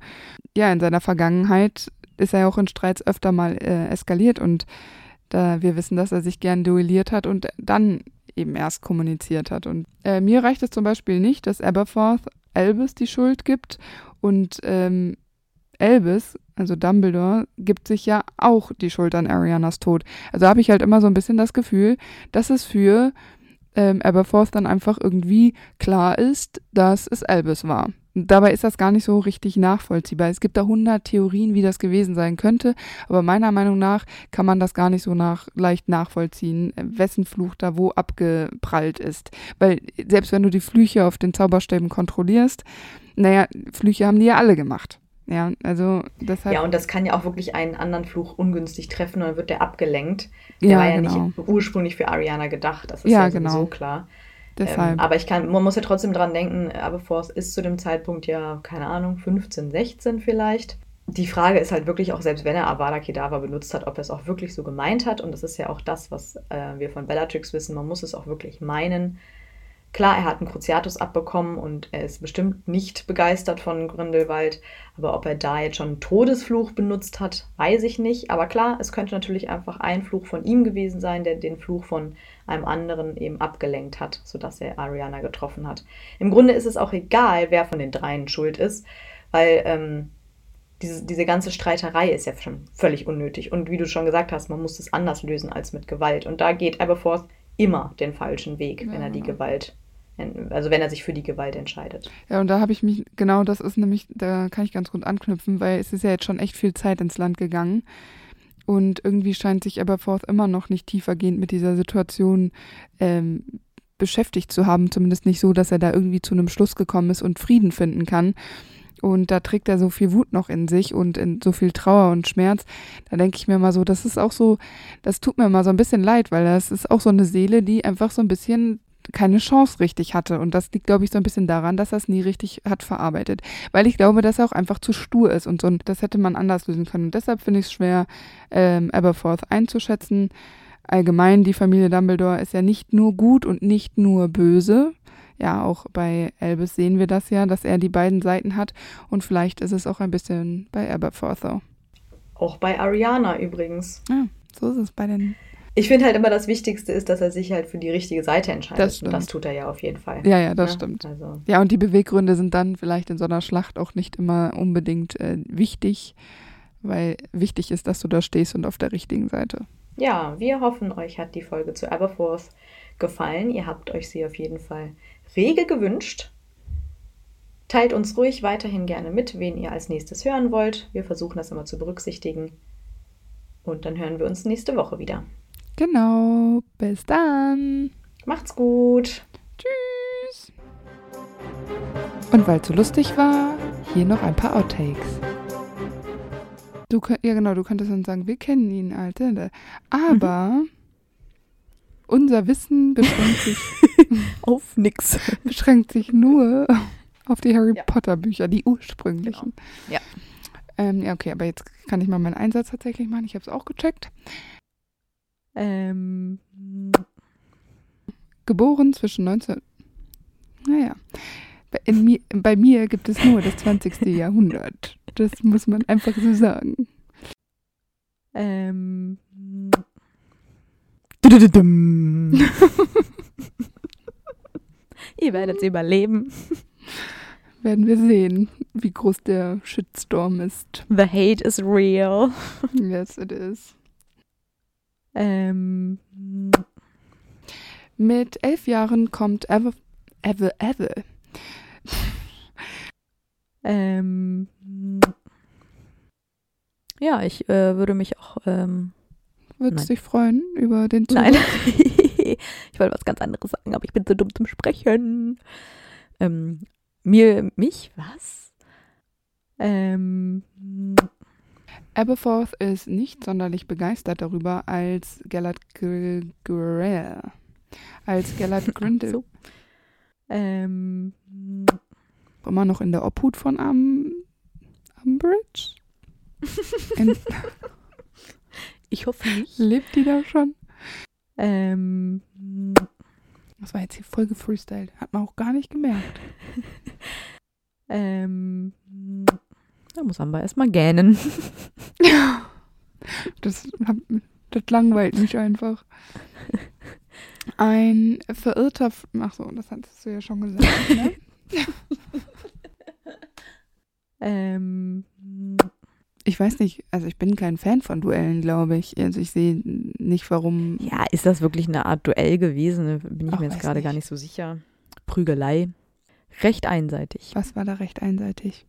Ja, in seiner Vergangenheit ist er ja auch in Streits öfter mal äh, eskaliert und da wir wissen, dass er sich gern duelliert hat und dann eben erst kommuniziert hat. Und äh, mir reicht es zum Beispiel nicht, dass Aberforth Albus die Schuld gibt und ähm, Albus, also Dumbledore, gibt sich ja auch die Schuld an Arianas Tod. Also habe ich halt immer so ein bisschen das Gefühl, dass es für ähm, Aberforth dann einfach irgendwie klar ist, dass es Albus war. Dabei ist das gar nicht so richtig nachvollziehbar. Es gibt da hundert Theorien, wie das gewesen sein könnte, aber meiner Meinung nach kann man das gar nicht so nach, leicht nachvollziehen, wessen Fluch da wo abgeprallt ist. Weil selbst wenn du die Flüche auf den Zauberstäben kontrollierst, naja, Flüche haben die ja alle gemacht. Ja, also deshalb. Ja, und das kann ja auch wirklich einen anderen Fluch ungünstig treffen und dann wird der abgelenkt. Der ja, war ja genau. nicht ursprünglich für Ariana gedacht, das ist ja, ja genau. so klar. Deshalb. Ähm, aber ich kann, man muss ja trotzdem dran denken, Aberforth ist zu dem Zeitpunkt ja, keine Ahnung, 15, 16 vielleicht. Die Frage ist halt wirklich auch, selbst wenn er Avada Kedavra benutzt hat, ob er es auch wirklich so gemeint hat. Und das ist ja auch das, was äh, wir von Bellatrix wissen. Man muss es auch wirklich meinen. Klar, er hat einen Cruciatus abbekommen und er ist bestimmt nicht begeistert von Grindelwald. Aber ob er da jetzt schon einen Todesfluch benutzt hat, weiß ich nicht. Aber klar, es könnte natürlich einfach ein Fluch von ihm gewesen sein, der den Fluch von einem anderen eben abgelenkt hat, sodass er Ariana getroffen hat. Im Grunde ist es auch egal, wer von den dreien schuld ist, weil ähm, diese, diese ganze Streiterei ist ja schon völlig unnötig. Und wie du schon gesagt hast, man muss es anders lösen als mit Gewalt. Und da geht Aberforth immer den falschen Weg, ja, wenn er die genau. Gewalt, also wenn er sich für die Gewalt entscheidet. Ja, und da habe ich mich, genau das ist nämlich, da kann ich ganz gut anknüpfen, weil es ist ja jetzt schon echt viel Zeit ins Land gegangen. Und irgendwie scheint sich Aberforth immer noch nicht tiefergehend mit dieser Situation ähm, beschäftigt zu haben. Zumindest nicht so, dass er da irgendwie zu einem Schluss gekommen ist und Frieden finden kann. Und da trägt er so viel Wut noch in sich und in so viel Trauer und Schmerz. Da denke ich mir mal so, das ist auch so, das tut mir mal so ein bisschen leid, weil das ist auch so eine Seele, die einfach so ein bisschen keine Chance richtig hatte. Und das liegt, glaube ich, so ein bisschen daran, dass er es nie richtig hat verarbeitet. Weil ich glaube, dass er auch einfach zu stur ist und so. Und das hätte man anders lösen können. Und deshalb finde ich es schwer, ähm, Aberforth einzuschätzen. Allgemein, die Familie Dumbledore ist ja nicht nur gut und nicht nur böse, ja, auch bei Albus sehen wir das ja, dass er die beiden Seiten hat. Und vielleicht ist es auch ein bisschen bei Aberforth so. Auch bei Ariana übrigens. Ja, so ist es bei den. Ich finde halt immer, das Wichtigste ist, dass er sich halt für die richtige Seite entscheidet. Das, und das tut er ja auf jeden Fall. Ja, ja, das ja? stimmt. Also. Ja, und die Beweggründe sind dann vielleicht in so einer Schlacht auch nicht immer unbedingt äh, wichtig weil wichtig ist, dass du da stehst und auf der richtigen Seite. Ja, wir hoffen, euch hat die Folge zu Aberforth gefallen. Ihr habt euch sie auf jeden Fall rege gewünscht. Teilt uns ruhig weiterhin gerne mit, wen ihr als nächstes hören wollt. Wir versuchen das immer zu berücksichtigen. Und dann hören wir uns nächste Woche wieder. Genau. Bis dann. Macht's gut. Tschüss. Und weil es so lustig war, hier noch ein paar Outtakes. Du, könnt- ja genau, du könntest dann sagen, wir kennen ihn, Alter. Aber unser Wissen beschränkt sich, Auf nix. beschränkt sich nur auf die Harry Ja. Potter Bücher, die ursprünglichen. Ja. Ähm, ja, okay, aber jetzt kann ich mal meinen Einsatz tatsächlich machen. Ich habe es auch gecheckt. Ähm, Geboren zwischen 19... Naja. Bei, mir, bei mir gibt es nur das 20. Jahrhundert. Das muss man einfach so sagen. ähm. Ihr werdet es überleben. Werden wir sehen, wie groß der Shitstorm ist. The hate is real. Yes, it is. Ähm. Mit elf Jahren kommt Ever, Ever, Ever. Ähm. Ja, ich äh, würde mich auch. Ähm, Würdest dich freuen über den Zug? nein. ich wollte was ganz anderes sagen, aber ich bin zu dumm zum Sprechen. Ähm, mir, mich, was? Ähm. Aberforth ist nicht sonderlich begeistert darüber, als Gellert Gr- Grell, als Gellert Grindel So. Ähm. immer noch in der Obhut von Am Umbridge. Ich hoffe nicht. lebt die da schon? Ähm. Das war jetzt hier voll gefreestylt. Hat man auch gar nicht gemerkt. Ähm. Da muss Amber erstmal gähnen. Das, das langweilt mich einfach. Ein verirrter. F Ach so, das hattest du ja schon gesagt. Ne? Ähm. Ich weiß nicht, also ich bin kein Fan von Duellen, glaube ich. Also ich sehe nicht, warum. Ja, ist das wirklich eine Art Duell gewesen? Bin ich Ach, mir jetzt gerade gar nicht so sicher. Prügelei. Recht einseitig. Was war da recht einseitig?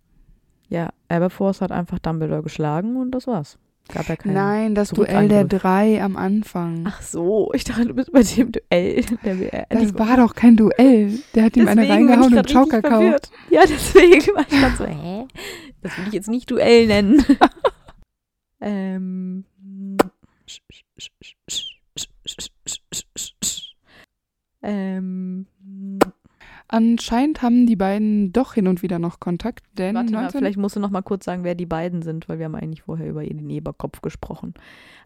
Ja, Aberforth hat einfach Dumbledore geschlagen und das war's. Gab ja keinen. Nein, das Duell der drei am Anfang. Ach so, ich dachte, du bist bei dem Duell. Der, das war doch kein Duell. Der hat ihm eine reingehauen und Schaukakao. Ja, deswegen war ich dann so, hä? Das will ich jetzt nicht Duell nennen. ähm. Ähm. Anscheinend haben die beiden doch hin und wieder noch Kontakt, denn Warte mal, 19 vielleicht musst du noch mal kurz sagen, wer die beiden sind, weil wir haben eigentlich vorher über den Eberkopf gesprochen.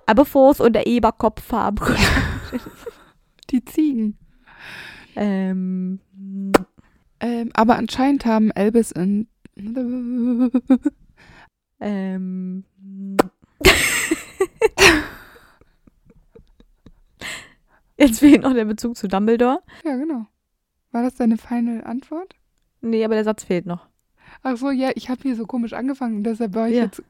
Aberforth und der Eberkopf haben. die Ziegen. ähm. Ähm, aber anscheinend haben Elvis und Ähm. Jetzt fehlt noch der Bezug zu Dumbledore. ja genau. War das deine final Antwort? Nee, aber der Satz fehlt noch. Ach so, ja, ich habe hier so komisch angefangen deshalb war ich Ja. jetzt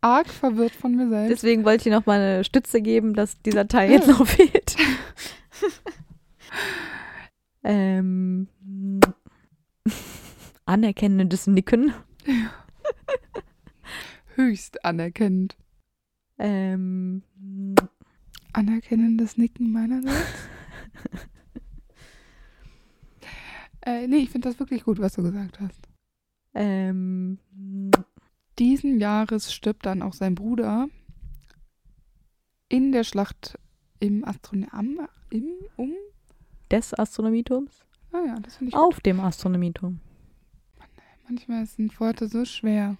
arg verwirrt von mir selbst. Deswegen wollte ich dir noch mal eine Stütze geben, dass dieser Teil jetzt noch fehlt. ähm. Anerkennendes Nicken. Höchst anerkennend. Ähm. Anerkennendes Nicken meinerseits. Äh, nee, ich finde das wirklich gut, was du gesagt hast. Ähm. Diesen Jahres stirbt dann auch sein Bruder in der Schlacht im Astronom... Im... Um... Des Astronomieturms? Ah ja, das finde ich Auf dem Astronomieturm. Manchmal sind Worte so schwer.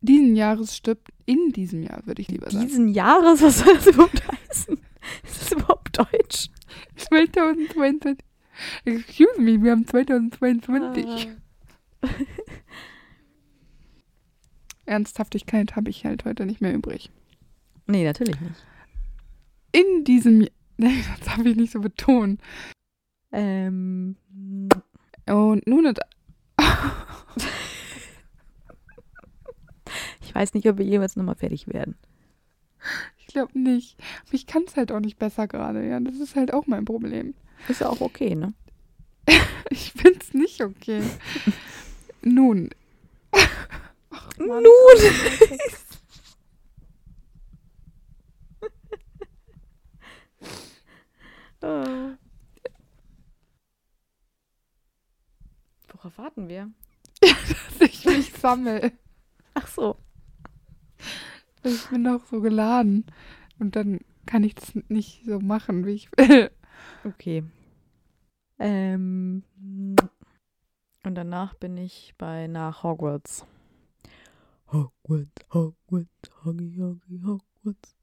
Diesen Jahres stirbt in diesem Jahr, würde ich lieber sagen. Diesen Jahres, was soll das überhaupt heißen? Ist das überhaupt Deutsch? 2022. Excuse me, wir haben 2022. Ah. Ernsthaftigkeit habe ich halt heute nicht mehr übrig. Nee, natürlich nicht. In diesem Jahr. Nee, das darf ich nicht so betonen. Ähm. Und nun. hat- Ich weiß nicht, ob wir jemals nochmal fertig werden. Ich glaube nicht. Aber ich kann es halt auch nicht besser gerade, ja. Das ist halt auch mein Problem. Ist ja auch okay, ne? Ich find's nicht okay. Nun. Ach, Mann. Nun! Ah. Worauf warten wir? dass ich mich sammle. Ach so. Ich bin doch so geladen. Und dann kann ich das nicht so machen, wie ich will. Okay. Ähm. Und danach bin ich bei nach Hogwarts. Hogwarts, Hogwarts, Hoggy, Hoggy, Hogwarts.